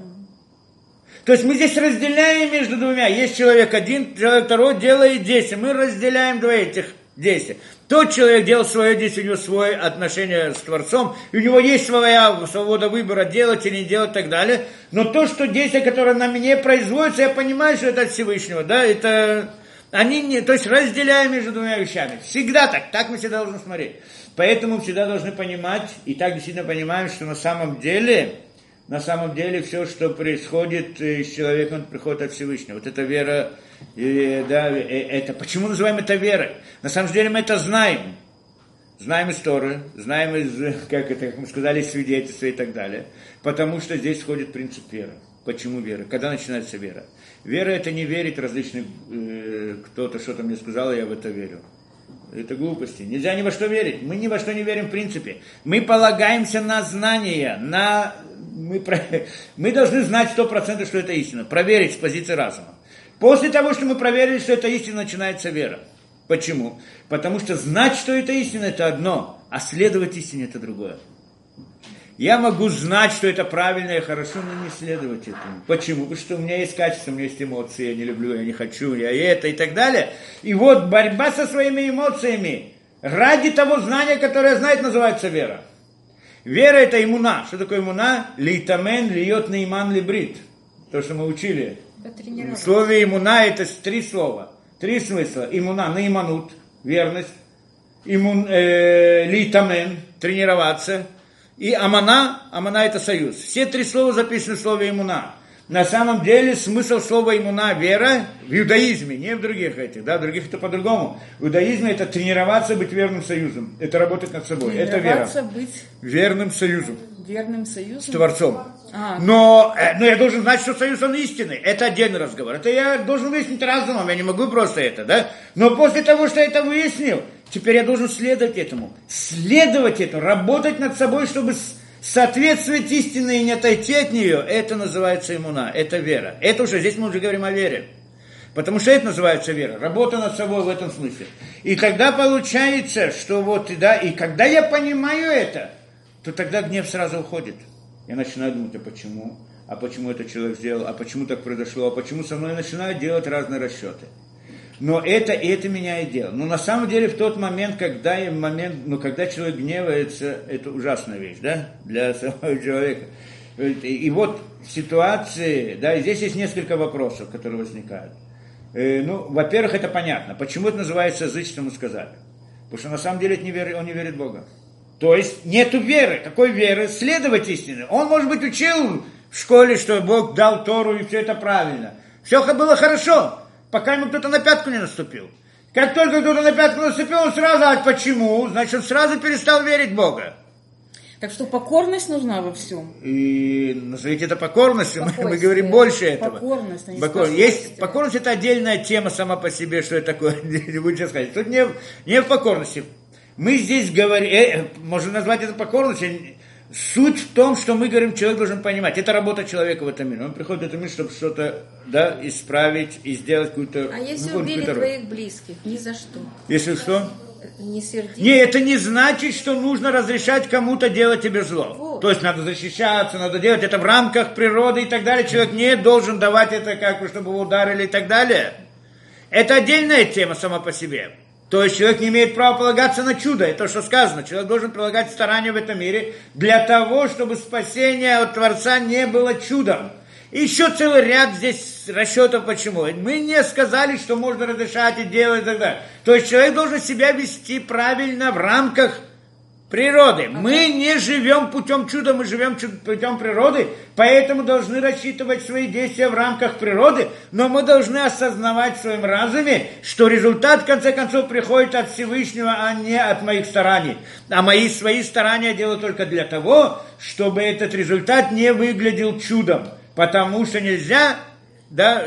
То есть мы здесь разделяем между двумя. Есть человек один, человек второй делает действие. Мы разделяем два этих действия. Тот человек делал свое действие, у него свое отношение с Творцом, и у него есть своя свобода выбора, делать или не делать и так далее. Но то, что действие, которое на мне производится, я понимаю, что это от Всевышнего, да, это... Они не, то есть разделяем между двумя вещами. Всегда так, так мы всегда должны смотреть. Поэтому всегда должны понимать, и так действительно понимаем, что на самом деле, на самом деле все, что происходит э, с человеком, он приходит от Всевышнего. Вот эта вера, э, да, э, это, почему называем это верой? На самом деле мы это знаем. Знаем из знаем из, как это, как мы сказали, свидетельства и так далее. Потому что здесь входит принцип веры. Почему вера? Когда начинается вера? Вера это не верить различным, э, кто-то что-то мне сказал, и я в это верю. Это глупости. Нельзя ни во что верить. Мы ни во что не верим в принципе. Мы полагаемся на знания, на... Мы, мы должны знать сто процентов, что это истина. Проверить с позиции разума. После того, что мы проверили, что это истина, начинается вера. Почему? Потому что знать, что это истина, это одно, а следовать истине это другое. Я могу знать, что это правильно и хорошо, но не следовать этому. Почему? Потому что у меня есть качество, у меня есть эмоции, я не люблю, я не хочу, я это и так далее. И вот борьба со своими эмоциями ради того знания, которое знает, называется вера. Вера это иммуна. Что такое иммуна? Лейтамен, льет нейман, либрит. То, что мы учили. В слове иммуна это три слова. Три смысла. Иммуна, наиманут, верность. Иммун, э, лейтамен, тренироваться – и амана, амана это союз. Все три слова записаны в слове имуна. На самом деле смысл слова имуна – вера в иудаизме, не в других этих, да, в других это по-другому. В иудаизме это тренироваться быть верным союзом, это работать над собой, это вера. быть Верным союзом. верным союзом. С Творцом. А. Но, э, но я должен знать, что союз он истинный. Это отдельный разговор. Это я должен выяснить разумом, я не могу просто это, да? Но после того, что я это выяснил, теперь я должен следовать этому. Следовать этому, работать над собой, чтобы соответствовать истине и не отойти от нее. Это называется иммуна, это вера. Это уже, здесь мы уже говорим о вере. Потому что это называется вера, работа над собой в этом смысле. И тогда получается, что вот, да, и когда я понимаю это, то тогда гнев сразу уходит. Я начинаю думать, а почему? А почему этот человек сделал? А почему так произошло? А почему со мной начинают делать разные расчеты? Но это, и это меняет дело. Но на самом деле в тот момент, когда, и момент, ну, когда человек гневается, это ужасная вещь, да, для самого человека. И вот ситуации, да, и здесь есть несколько вопросов, которые возникают. Э, ну, во-первых, это понятно. Почему это называется язычеством, мы сказали. Потому что на самом деле это не вер... он не верит в Бога. То есть нету веры. Какой веры? Следовать истине. Он, может быть, учил в школе, что Бог дал Тору, и все это правильно. Все было хорошо, пока ему кто-то на пятку не наступил. Как только кто-то на пятку наступил, он сразу, а почему? Значит, он сразу перестал верить в Бога. Так что покорность нужна во всем. И назовите это покорностью, мы, мы говорим больше этого. Покорность, а не Покор... Есть, покорность это отдельная тема сама по себе, что это такое, не буду сейчас сказать. Тут не, не в покорности. Мы здесь говорим, э, можно назвать это покорностью. Суть в том, что мы говорим, человек должен понимать. Это работа человека в этом мире. Он приходит в этот мир, чтобы что-то да, исправить и сделать какую-то... А если ну, убили твоих близких? Ни за что. Если что? Не сердись. Не, это не значит, что нужно разрешать кому-то делать тебе зло. Вот. То есть надо защищаться, надо делать это в рамках природы и так далее. Человек не должен давать это, как бы, чтобы его ударили и так далее. Это отдельная тема сама по себе. То есть человек не имеет права полагаться на чудо. Это то, что сказано. Человек должен прилагать старания в этом мире для того, чтобы спасение от Творца не было чудом. Еще целый ряд здесь расчетов почему. Мы не сказали, что можно разрешать и делать и так далее. То есть человек должен себя вести правильно в рамках природы. Мы не живем путем чуда, мы живем путем природы, поэтому должны рассчитывать свои действия в рамках природы, но мы должны осознавать в своем разуме, что результат в конце концов приходит от Всевышнего, а не от моих стараний. А мои свои старания делаю только для того, чтобы этот результат не выглядел чудом, потому что нельзя да,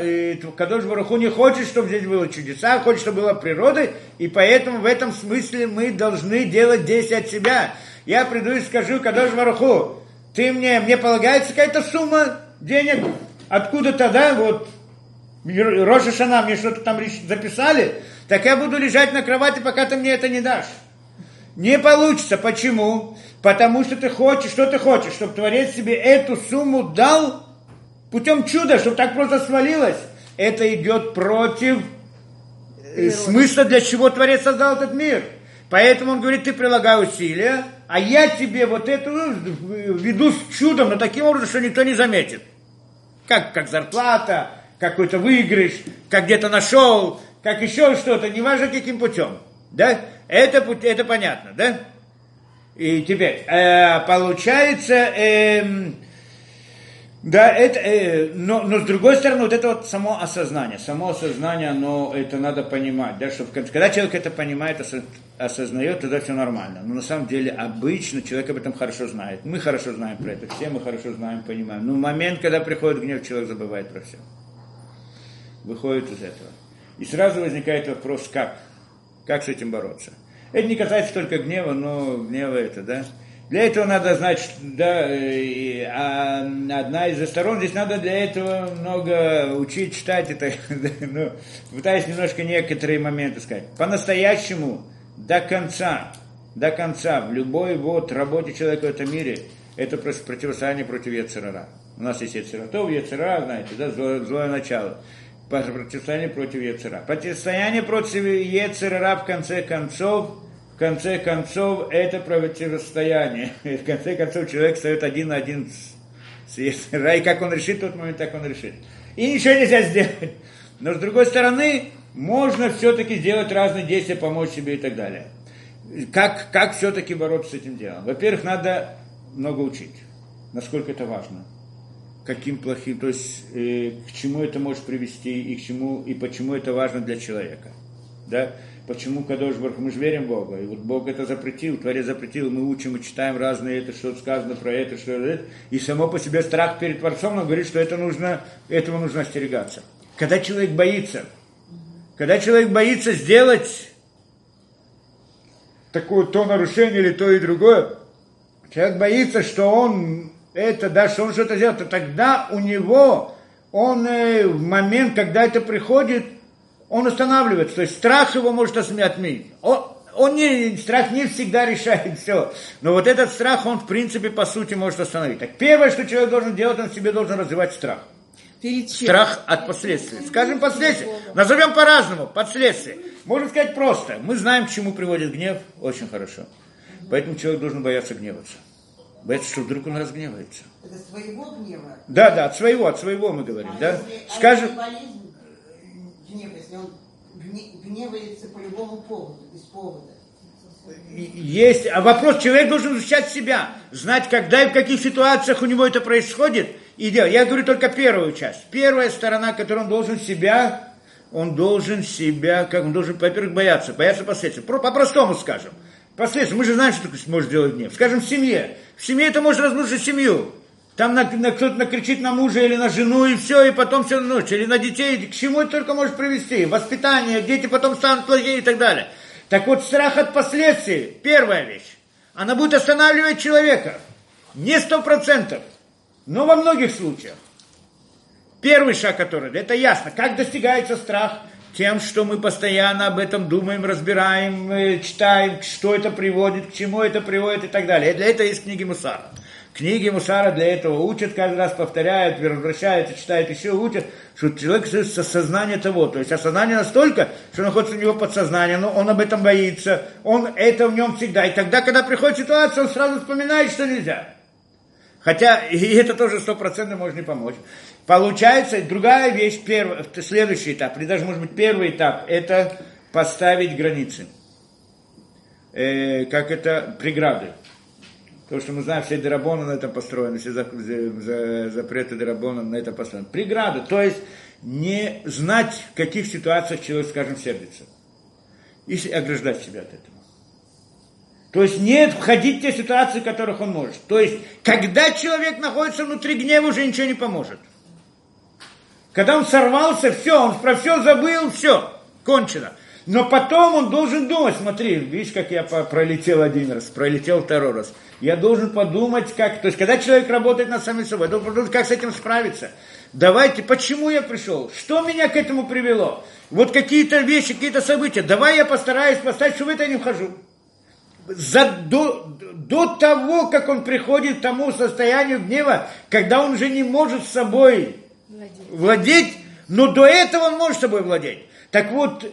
Кадош Баруху не хочет, чтобы здесь было чудеса, хочет, чтобы была природа, и поэтому в этом смысле мы должны делать действия от себя. Я приду и скажу Кадош Баруху, ты мне, мне полагается какая-то сумма денег, откуда-то, да, вот, Роша Шана мне что-то там записали, так я буду лежать на кровати, пока ты мне это не дашь. Не получится. Почему? Потому что ты хочешь, что ты хочешь, чтобы Творец тебе эту сумму дал путем чуда, чтобы так просто свалилось. Это идет против э, смысла, для чего Творец создал этот мир. Поэтому он говорит, ты прилагай усилия, а я тебе вот эту э, веду с чудом, но таким образом, что никто не заметит. Как, как зарплата, какой-то выигрыш, как где-то нашел, как еще что-то, неважно каким путем. Да? Это, это понятно, да? И теперь, э, получается, эм, да, это, э, но, но с другой стороны, вот это вот само осознание, само осознание, оно, это надо понимать, да, что в конце, когда человек это понимает, осо- осознает, тогда все нормально. Но на самом деле обычно человек об этом хорошо знает. Мы хорошо знаем про это, все мы хорошо знаем, понимаем. Но в момент, когда приходит гнев, человек забывает про все. Выходит из этого. И сразу возникает вопрос, как? Как с этим бороться? Это не касается только гнева, но гнева это, да? Для этого надо знать, да, э, а одна из сторон, здесь надо для этого много учить, читать это, ну, пытаюсь немножко некоторые моменты сказать. По-настоящему, до конца, до конца, в любой вот работе человека в этом мире, это просто противостояние против Ецерара. У нас есть Ецератов, Ецера, знаете, да, злое, злое начало. Противостояние против Ецера. Противостояние против Ецерара в конце концов – в конце концов, это противостояние. В конце концов, человек стоит один на один с И как он решит в тот момент, так он решит. И ничего нельзя сделать. Но с другой стороны, можно все-таки сделать разные действия, помочь себе и так далее. Как, как все-таки бороться с этим делом? Во-первых, надо много учить. Насколько это важно. Каким плохим, то есть э, к чему это может привести и к чему и почему это важно для человека. Да? Почему Кадош Барх, мы же верим в Бога, и вот Бог это запретил, Творец запретил, мы учим и читаем разные, это что сказано про это, что это, и само по себе страх перед Творцом нам говорит, что это нужно, этого нужно остерегаться. Когда человек боится, когда человек боится сделать такое то нарушение или то и другое, человек боится, что он это, да, что он что-то сделает, то тогда у него, он э, в момент, когда это приходит, он останавливается, то есть страх его может отменить. Он, он не, страх не всегда решает все, но вот этот страх, он в принципе по сути может остановить. Так первое, что человек должен делать, он себе должен развивать страх. Страх от последствий. Скажем последствия. Назовем по-разному. Последствия. Можно сказать просто. Мы знаем, к чему приводит гнев. Очень хорошо. Поэтому человек должен бояться гневаться. Бояться, что вдруг он разгневается. Это своего гнева? Да, да, от своего, от своего мы говорим. А да? Если, Скажем, а гнев, если он гневается по любому поводу, без повода. Есть, а вопрос, человек должен изучать себя, знать, когда и в каких ситуациях у него это происходит, и делать. Я говорю только первую часть. Первая сторона, которую он должен себя, он должен себя, как он должен, во-первых, бояться, бояться последствий. По-простому скажем. Последствия, мы же знаем, что такое может делать гнев. Скажем, в семье. В семье это может разрушить семью. Там на, на, кто-то накричит на мужа или на жену, и все, и потом всю ночь, или на детей, к чему это только может привести? Воспитание, дети потом станут плохие и так далее. Так вот, страх от последствий, первая вещь, она будет останавливать человека. Не сто процентов, но во многих случаях. Первый шаг, который, это ясно, как достигается страх, тем, что мы постоянно об этом думаем, разбираем, э, читаем, что это приводит, к чему это приводит и так далее. Для этого есть книги Мусара. Книги Мусара для этого учат, каждый раз повторяют, возвращаются, читают еще, учат, что человек со сознания того, то есть осознание настолько, что находится у него подсознание, но он об этом боится, он это в нем всегда. И тогда, когда приходит ситуация, он сразу вспоминает, что нельзя. Хотя и это тоже стопроцентно может не помочь. Получается, другая вещь, первый, следующий этап, или даже, может быть, первый этап, это поставить границы. Э, как это, преграды. То, что мы знаем, все дерабоны на этом построены, все запреты дерабона на этом построены. Преграда, то есть не знать, в каких ситуациях человек, скажем, сердится. И ограждать себя от этого. То есть не входить в те ситуации, в которых он может. То есть, когда человек находится внутри гнева, уже ничего не поможет. Когда он сорвался, все, он про все забыл, все, кончено. Но потом он должен думать, смотри, видишь, как я пролетел один раз, пролетел второй раз. Я должен подумать, как... То есть, когда человек работает над самим собой, должен подумать, как с этим справиться. Давайте, почему я пришел? Что меня к этому привело? Вот какие-то вещи, какие-то события. Давай я постараюсь поставить, что в это не вхожу. За, до, до того, как он приходит к тому состоянию гнева, когда он уже не может с собой владеть, владеть но до этого он может собой владеть. Так вот,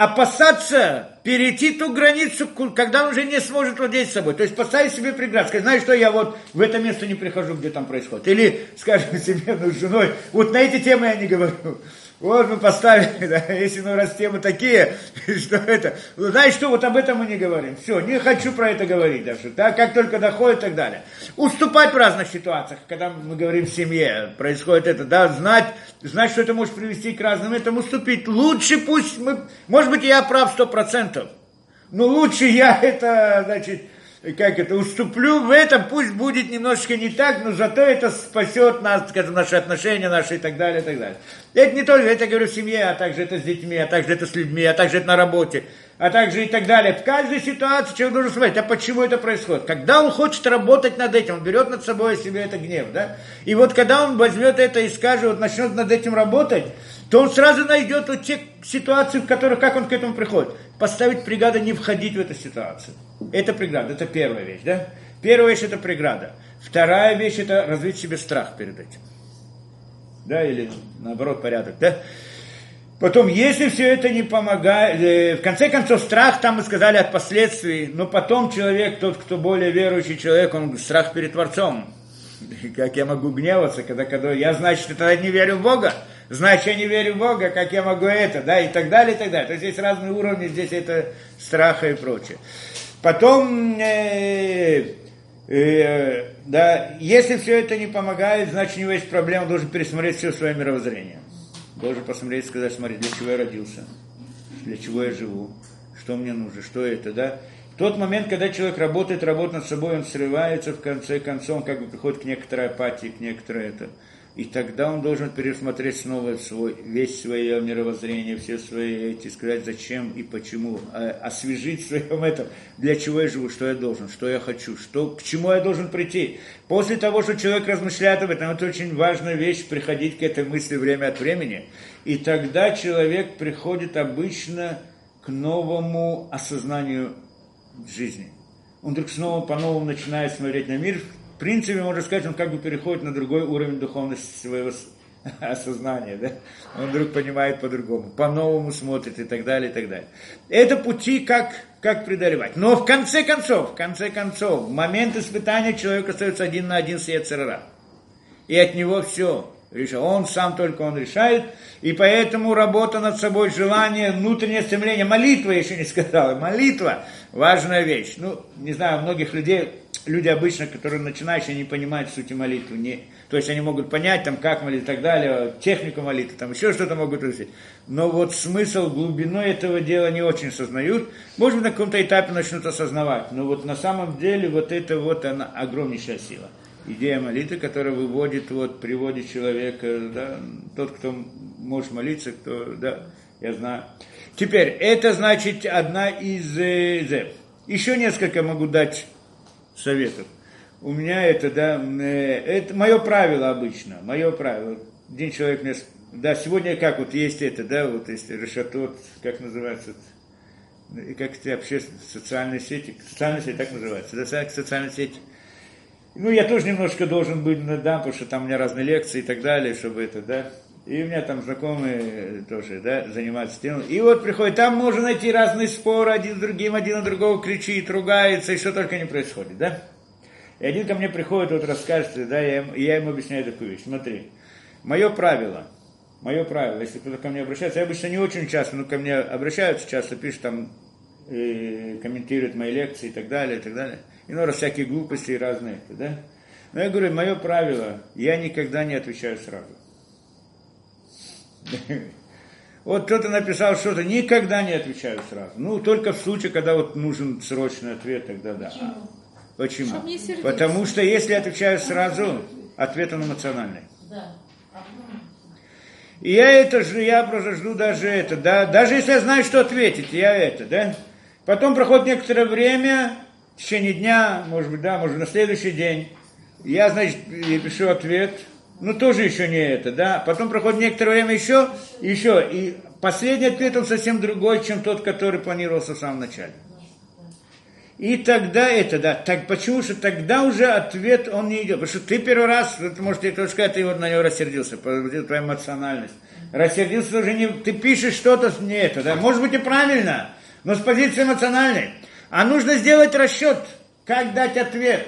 опасаться перейти ту границу, когда он уже не сможет владеть собой. То есть поставить себе преграду, сказать, знаешь что, я вот в это место не прихожу, где там происходит. Или, скажем себе, ну, с женой, вот на эти темы я не говорю. Вот мы поставили, да, если ну раз темы такие, что это, ну, знаешь что, вот об этом мы не говорим. Все, не хочу про это говорить даже, да, как только доходит и так далее. Уступать в разных ситуациях, когда мы говорим в семье, происходит это, да, знать, знать, что это может привести к разным, этому уступить. Лучше пусть мы, может быть, я прав сто процентов, но лучше я это, значит, как это, уступлю в этом, пусть будет немножечко не так, но зато это спасет нас, скажем, наши отношения наши и так далее, и так далее. Это не только, это говорю в семье, а также это с детьми, а также это с людьми, а также это на работе, а также и так далее. В каждой ситуации человек должен смотреть, а почему это происходит? Когда он хочет работать над этим, он берет над собой себе это гнев, да? И вот когда он возьмет это и скажет, вот начнет над этим работать, то он сразу найдет вот те ситуации, в которых, как он к этому приходит. Поставить преграду не входить в эту ситуацию. Это преграда, это первая вещь, да? Первая вещь это преграда. Вторая вещь это развить себе страх перед этим. Да, или наоборот порядок, да? Потом, если все это не помогает, э, в конце концов, страх, там мы сказали, от последствий, но потом человек, тот, кто более верующий человек, он страх перед Творцом. Как я могу гневаться, когда, когда я, значит, тогда не верю в Бога значит, я не верю в Бога, как я могу это, да, и так далее, и так далее. То есть есть разные уровни, здесь это страха и прочее. Потом, э, э, да, если все это не помогает, значит, у него есть проблема, должен пересмотреть все свое мировоззрение. Должен посмотреть, сказать, смотри, для чего я родился, для чего я живу, что мне нужно, что это, да. В тот момент, когда человек работает, работает над собой, он срывается, в конце концов, он как бы приходит к некоторой апатии, к некоторой это и тогда он должен пересмотреть снова свой, весь свое мировоззрение, все свои эти, сказать, зачем и почему, а, освежить в своем этом, для чего я живу, что я должен, что я хочу, что, к чему я должен прийти. После того, что человек размышляет об этом, это очень важная вещь, приходить к этой мысли время от времени. И тогда человек приходит обычно к новому осознанию жизни. Он вдруг снова по-новому начинает смотреть на мир, принципе, можно сказать, он как бы переходит на другой уровень духовности своего осознания, да? Он вдруг понимает по-другому, по-новому смотрит и так далее, и так далее. Это пути, как, как преодолевать. Но в конце концов, в конце концов, в момент испытания человек остается один на один с Ецерара. И от него все. Он сам только он решает, и поэтому работа над собой, желание, внутреннее стремление, молитва, еще не сказал, молитва, важная вещь. Ну, не знаю, многих людей люди обычно, которые начинающие, не понимают сути молитвы. Не, то есть они могут понять, там, как молить и так далее, технику молитвы, там еще что-то могут увидеть. Но вот смысл, глубину этого дела не очень осознают. Может быть, на каком-то этапе начнут осознавать. Но вот на самом деле вот это вот она огромнейшая сила. Идея молитвы, которая выводит, вот, приводит человека, да, тот, кто может молиться, кто, да, я знаю. Теперь, это значит одна из... Э, еще несколько могу дать советов. У меня это, да, э, это мое правило обычно, мое правило. Один человек мне, да, сегодня как вот есть это, да, вот есть решатот, как называется, и как эти общественные социальные сети, социальные сети так называются, да, социальные сети. Ну, я тоже немножко должен быть, да, потому что там у меня разные лекции и так далее, чтобы это, да. И у меня там знакомые тоже, да, занимаются тем. И вот приходит, там можно найти разные споры, один с другим, один на другого кричит, ругается, и что только не происходит, да. И один ко мне приходит, вот расскажет, да, я, я ему объясняю такую вещь. Смотри, мое правило, мое правило, если кто-то ко мне обращается, я обычно не очень часто, но ко мне обращаются часто, пишут там, и комментируют мои лекции и так далее, и так далее. И ну, раз всякие глупости и разные, да. Но я говорю, мое правило, я никогда не отвечаю сразу. Вот кто-то написал что-то, никогда не отвечаю сразу. Ну, только в случае, когда вот нужен срочный ответ, тогда да. Почему? Почему? Потому что если отвечаю сразу, ответ он эмоциональный. Да. И я это же, я просто жду даже это, да, даже если я знаю, что ответить, я это, да. Потом проходит некоторое время, в течение дня, может быть, да, может, на следующий день, я, значит, пишу ответ, ну тоже еще не это, да. Потом проходит некоторое время еще, еще. И последний ответ он совсем другой, чем тот, который планировался в самом начале. И тогда это, да, так почему что тогда уже ответ он не идет. Потому что ты первый раз, может, кто сказать, ты вот на него рассердился, твоя эмоциональность. Рассердился уже не, ты пишешь что-то не это, да, может быть и правильно, но с позиции эмоциональной. А нужно сделать расчет, как дать ответ.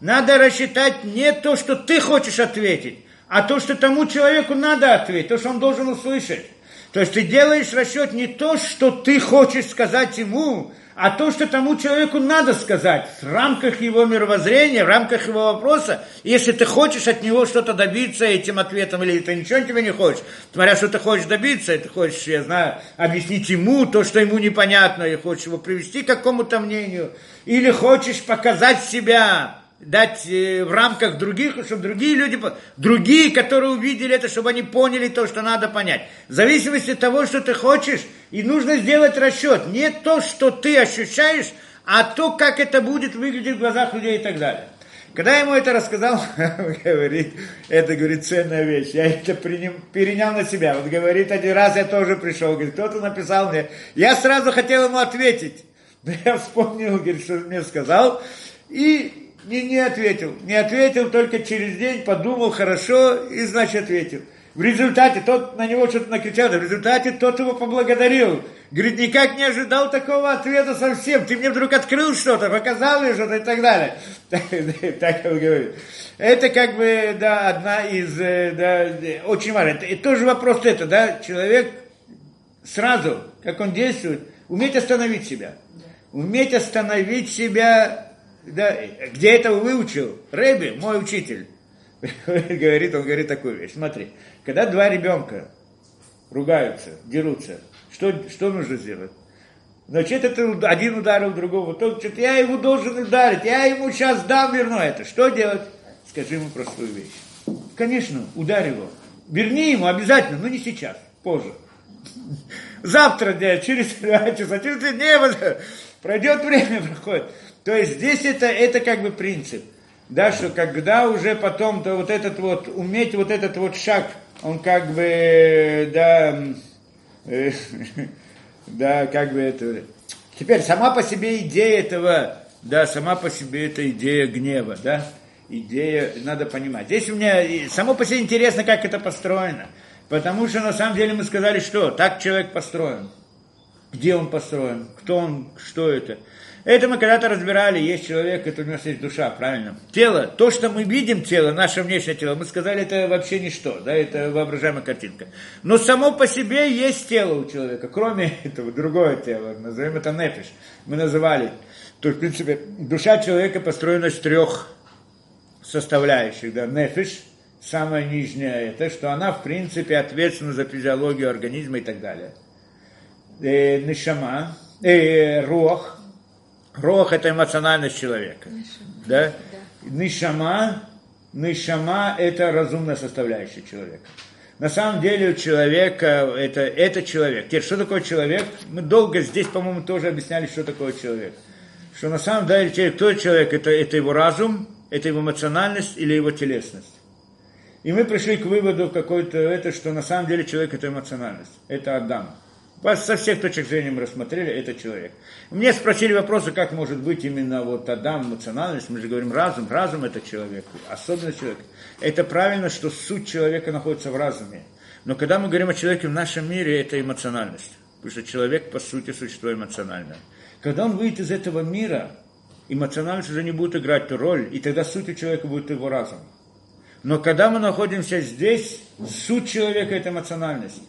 Надо рассчитать не то, что ты хочешь ответить, а то, что тому человеку надо ответить, то, что он должен услышать. То есть ты делаешь расчет не то, что ты хочешь сказать ему, а то, что тому человеку надо сказать в рамках его мировоззрения, в рамках его вопроса. Если ты хочешь от него что-то добиться этим ответом, или ты ничего тебе не хочешь, смотря что ты хочешь добиться, ты хочешь, я знаю, объяснить ему то, что ему непонятно, и хочешь его привести к какому-то мнению, или хочешь показать себя, дать э, в рамках других, чтобы другие люди, другие, которые увидели это, чтобы они поняли то, что надо понять. В зависимости от того, что ты хочешь, и нужно сделать расчет. Не то, что ты ощущаешь, а то, как это будет выглядеть в глазах людей и так далее. Когда я ему это рассказал, говорит, это, говорит, ценная вещь. Я это приним, перенял на себя. Вот говорит, один раз я тоже пришел, говорит, кто-то написал мне. Я сразу хотел ему ответить. Но я вспомнил, говорит, что он мне сказал. И не, не ответил. Не ответил, только через день подумал хорошо и, значит, ответил. В результате тот на него что-то накричал, в результате тот его поблагодарил. Говорит, никак не ожидал такого ответа совсем. Ты мне вдруг открыл что-то, показал мне что-то и так далее. Так он говорит. Это как бы, да, одна из, э, да, очень важно. И тоже вопрос это, да, человек сразу, как он действует, уметь остановить себя. Уметь остановить себя да, где это выучил? Рэби, мой учитель. говорит, он говорит такую вещь. Смотри, когда два ребенка ругаются, дерутся, что, что нужно сделать? Значит, это один ударил другого. Тот говорит, я его должен ударить, я ему сейчас дам, верну это. Что делать? Скажи ему простую вещь. Конечно, ударь его. Верни ему обязательно, но не сейчас, позже. Завтра, через два часа, через три дня, пройдет время, проходит. То есть здесь это, это как бы принцип. Да, что когда уже потом, то вот этот вот, уметь вот этот вот шаг, он как бы, да, э, да, как бы это... Теперь сама по себе идея этого, да, сама по себе эта идея гнева, да, идея, надо понимать. Здесь у меня, само по себе интересно, как это построено. Потому что на самом деле мы сказали, что так человек построен. Где он построен, кто он, что это. Это мы когда-то разбирали, есть человек, это у него есть душа, правильно? Тело, то, что мы видим тело, наше внешнее тело, мы сказали, это вообще ничто, да, это воображаемая картинка. Но само по себе есть тело у человека, кроме этого, другое тело, назовем это нефиш, мы называли. То есть, в принципе, душа человека построена из трех составляющих, да, нефиш, самая нижняя, это, что она, в принципе, ответственна за физиологию организма и так далее. Э, нишама, э, рох, Рох – это эмоциональность человека. Да? Нишама, нишама – это разумная составляющая человека. На самом деле у человека это, это человек. Теперь, что такое человек? Мы долго здесь, по-моему, тоже объясняли, что такое человек. Что на самом деле человек, кто человек? Это, это его разум, это его эмоциональность или его телесность. И мы пришли к выводу какой-то, это, что на самом деле человек это эмоциональность. Это Адам. Вас со всех точек зрения мы рассмотрели, это человек. Мне спросили вопросы, как может быть именно вот Адам, эмоциональность, мы же говорим разум, разум это человек, особенно человек. Это правильно, что суть человека находится в разуме. Но когда мы говорим о человеке в нашем мире, это эмоциональность. Потому что человек, по сути, существо эмоциональное. Когда он выйдет из этого мира, эмоциональность уже не будет играть ту роль, и тогда суть у человека будет его разум. Но когда мы находимся здесь, суть человека – это эмоциональность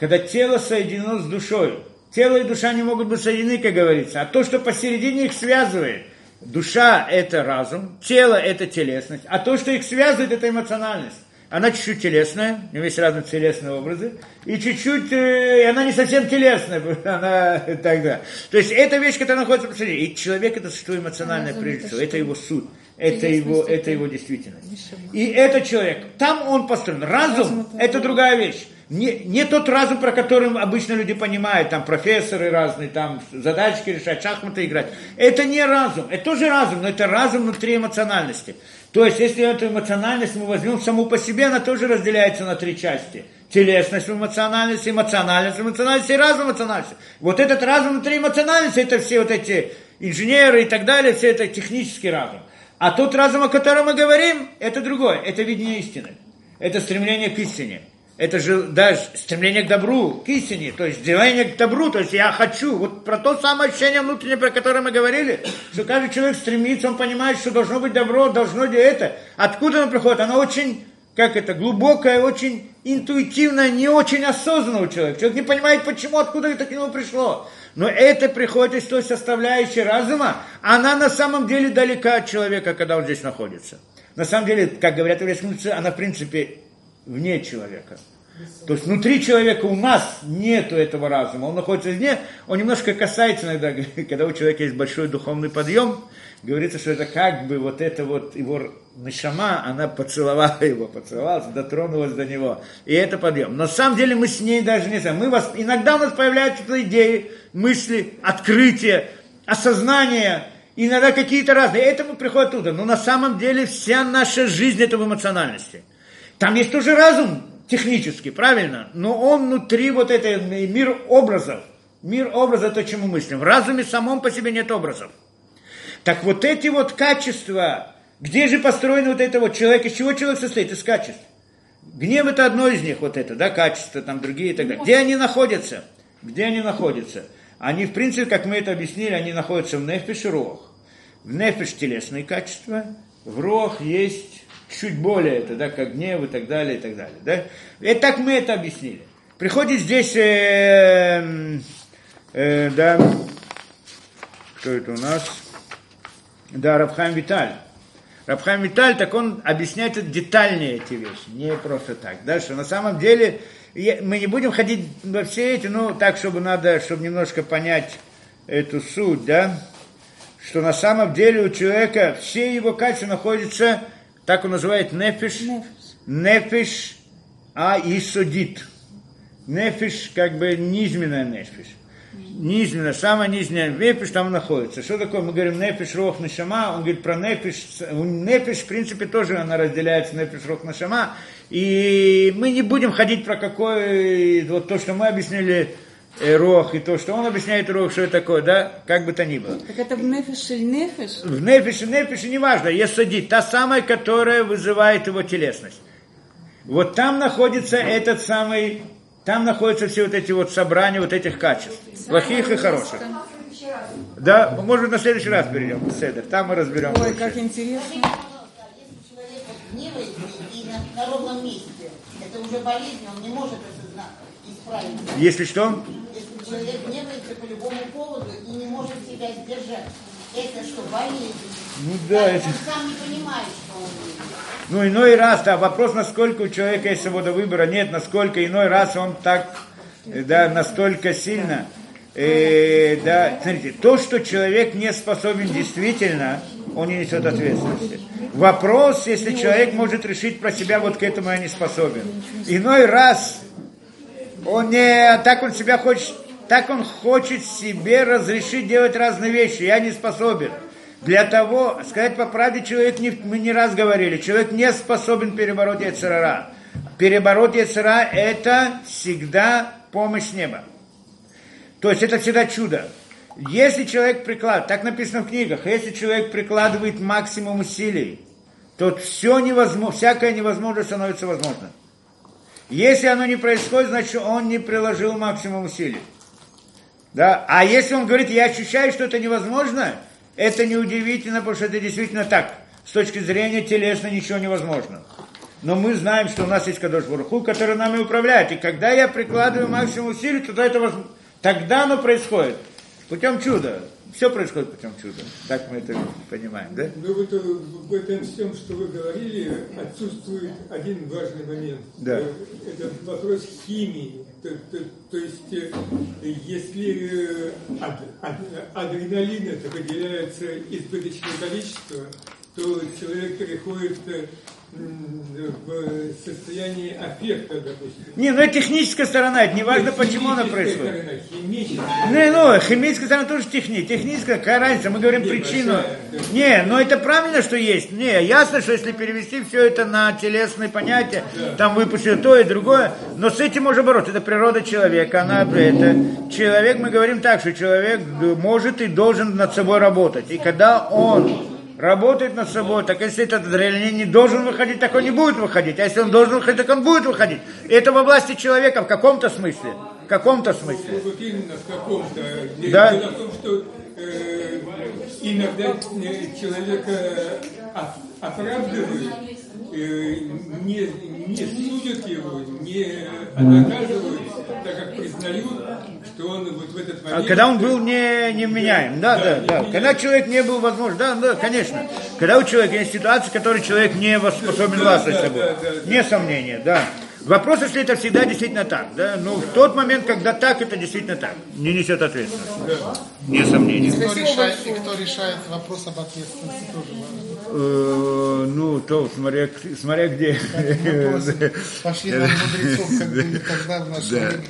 когда тело соединено с душой. Тело и душа не могут быть соединены, как говорится, а то, что посередине их связывает. Душа – это разум, тело – это телесность, а то, что их связывает, это эмоциональность. Она чуть-чуть телесная, у нее есть разные телесные образы, и чуть-чуть, э, она не совсем телесная, она тогда. То есть это вещь, которая находится посередине. И человек это существо эмоциональное, прежде всего, это его суть это его, это его действительность. И этот человек, там он построен. Разум – это другая вещь. Не, не тот разум, про который обычно люди понимают, там профессоры разные, там задачки решать, шахматы играть. Это не разум, это тоже разум, но это разум внутри эмоциональности. То есть, если эту эмоциональность мы возьмем саму по себе, она тоже разделяется на три части. Телесность в эмоциональность в эмоциональности и разум эмоциональности. Вот этот разум внутри эмоциональности, это все вот эти инженеры и так далее, все это технический разум. А тот разум, о котором мы говорим, это другое. Это видение истины. Это стремление к истине. Это же даже стремление к добру, к истине, то есть стремление к добру, то есть я хочу, вот про то самое ощущение внутреннее, про которое мы говорили, что каждый человек стремится, он понимает, что должно быть добро, должно быть это. Откуда оно приходит? Оно очень как это, глубокое, очень интуитивное, не очень осознанного человека. Человек не понимает, почему, откуда это к нему пришло. Но это приходит из той составляющей разума, она на самом деле далека от человека, когда он здесь находится. На самом деле, как говорят еврейские она в принципе вне человека. То есть внутри человека у нас нету этого разума, он находится вне, он немножко касается иногда, когда у человека есть большой духовный подъем, говорится, что это как бы вот это вот его Нашама, она поцеловала его, поцеловалась, дотронулась до него. И это подъем. Но на самом деле мы с ней даже не знаем. Мы вас, иногда у нас появляются идеи, мысли, открытия, осознания, иногда какие-то разные. Это приходит оттуда. Но на самом деле вся наша жизнь это в эмоциональности. Там есть тоже разум технический, правильно? Но он внутри вот этой мир образов. Мир образа, то, чем мы мыслим. В разуме самом по себе нет образов. Так вот эти вот качества, где же построен вот это вот человек, из чего человек состоит? Из качеств. Гнев это одно из них, вот это, да, качество, там другие и так далее. Где они находятся? Где они находятся? Они, в принципе, как мы это объяснили, они находятся в нефиш и рох. В нефиш телесные качества, в рох есть чуть более это, да, как гнев и так далее, и так далее, да. И так мы это объяснили. Приходит здесь, э, э, да, кто это у нас? Да, Рабхайм Виталь. Рабхайм Виталь, так он объясняет детальнее эти вещи, не просто так. Да, что на самом деле мы не будем ходить во все эти, ну, так, чтобы надо, чтобы немножко понять эту суть, да, что на самом деле у человека все его качества находятся, так он называет нефиш, нефиш, а и судит. Нефиш, как бы низменная нефиш низменная, самая нижняя нефиш там находится. Что такое? Мы говорим нефиш, рох, нашама. Он говорит про нефиш. Нефиш, в принципе, тоже она разделяется нефиш, рох, нашама. И мы не будем ходить про какой, вот то, что мы объяснили, Рох, и то, что он объясняет Рох, что это такое, да, как бы то ни было. Так это в нефиш или нефиш? В нефиш и нефиш, неважно, есть садит, та самая, которая вызывает его телесность. Вот там находится этот самый там находятся все вот эти вот собрания вот этих качеств. Плохих и хороших. Да, может быть, на следующий раз перейдем Седер. Там мы разберем. Ой, как интересно. Если человек гневается и на, на ровном месте, это уже болезнь, он не может осознать, исправить. Если что? Если человек гневается по любому поводу и не может себя сдержать, это что, болезнь? Ну да, он это... сам не понимает, что он Ну, иной раз, да, вопрос, насколько у человека есть свобода выбора, нет, насколько иной раз он так, э, да, настолько сильно, э, да, смотрите, то, что человек не способен действительно, он не несет ответственности. Вопрос, если человек может решить про себя, вот к этому я не способен. Иной раз он не, так он себя хочет, так он хочет себе разрешить делать разные вещи, я не способен. Для того, сказать по правде, человек, не, мы не раз говорили, человек не способен перебороть Яцерара. Перебороть Яцера – это всегда помощь неба. То есть это всегда чудо. Если человек прикладывает, так написано в книгах, если человек прикладывает максимум усилий, то все невозможно, всякое невозможно становится возможным. Если оно не происходит, значит он не приложил максимум усилий. Да? А если он говорит, я ощущаю, что это невозможно, это неудивительно, потому что это действительно так. С точки зрения телесно ничего невозможно. Но мы знаем, что у нас есть Кадош Баруху, который нами управляет. И когда я прикладываю максимум усилий, тогда, это воз... тогда оно происходит. Путем чуда. Все происходит путем чуда. Так мы это понимаем, да? Но вот в этом всем, что вы говорили, отсутствует один важный момент. Да. Э, Это вопрос химии. То, то- то есть, э, если э, ад- ад- адреналин это выделяется избыточное количество, то человек переходит э, в состояние аффекта, допустим. Не, ну это техническая сторона, это не важно, почему она происходит. сторона, химическая. Не, ну, химическая сторона тоже техни. Техническая, какая разница, мы говорим Не, причину. большая, да. Не, ну это правильно, что есть. Не, ясно, что если перевести все это на телесные понятия, там выпустили то и другое, но с этим можно бороться. Это природа человека, она это. Человек, мы говорим так, что человек может и должен над собой работать. И когда он работает над собой, так если этот адреналин не должен выходить, так он не будет выходить. А если он должен выходить, так он будет выходить. И это во власти человека в каком-то смысле. В каком-то смысле. Вот именно в каком-то. Да. Дело в том, что э, иногда человека оп- оправдывают э, не, не судят его, не наказывают, так как признают, что он вот в этот А момент... когда он был не, не вменяем, да, да, да. Когда человек не был возможен, да, да, конечно. Когда у человека есть ситуация, в которой человек не способен Да, властвовать да, собой. да, да, да. Не сомнение, да. Вопрос, если это всегда действительно так, да. Но в тот момент, когда так, это действительно так. Не несет ответственности. Не сомнение. Кто решает, и кто решает вопрос об ответственности тоже важно. Э, Ну, то, смотря, смотря где. Пошли на мудрецов, как бы, и тогда в наше Да. время.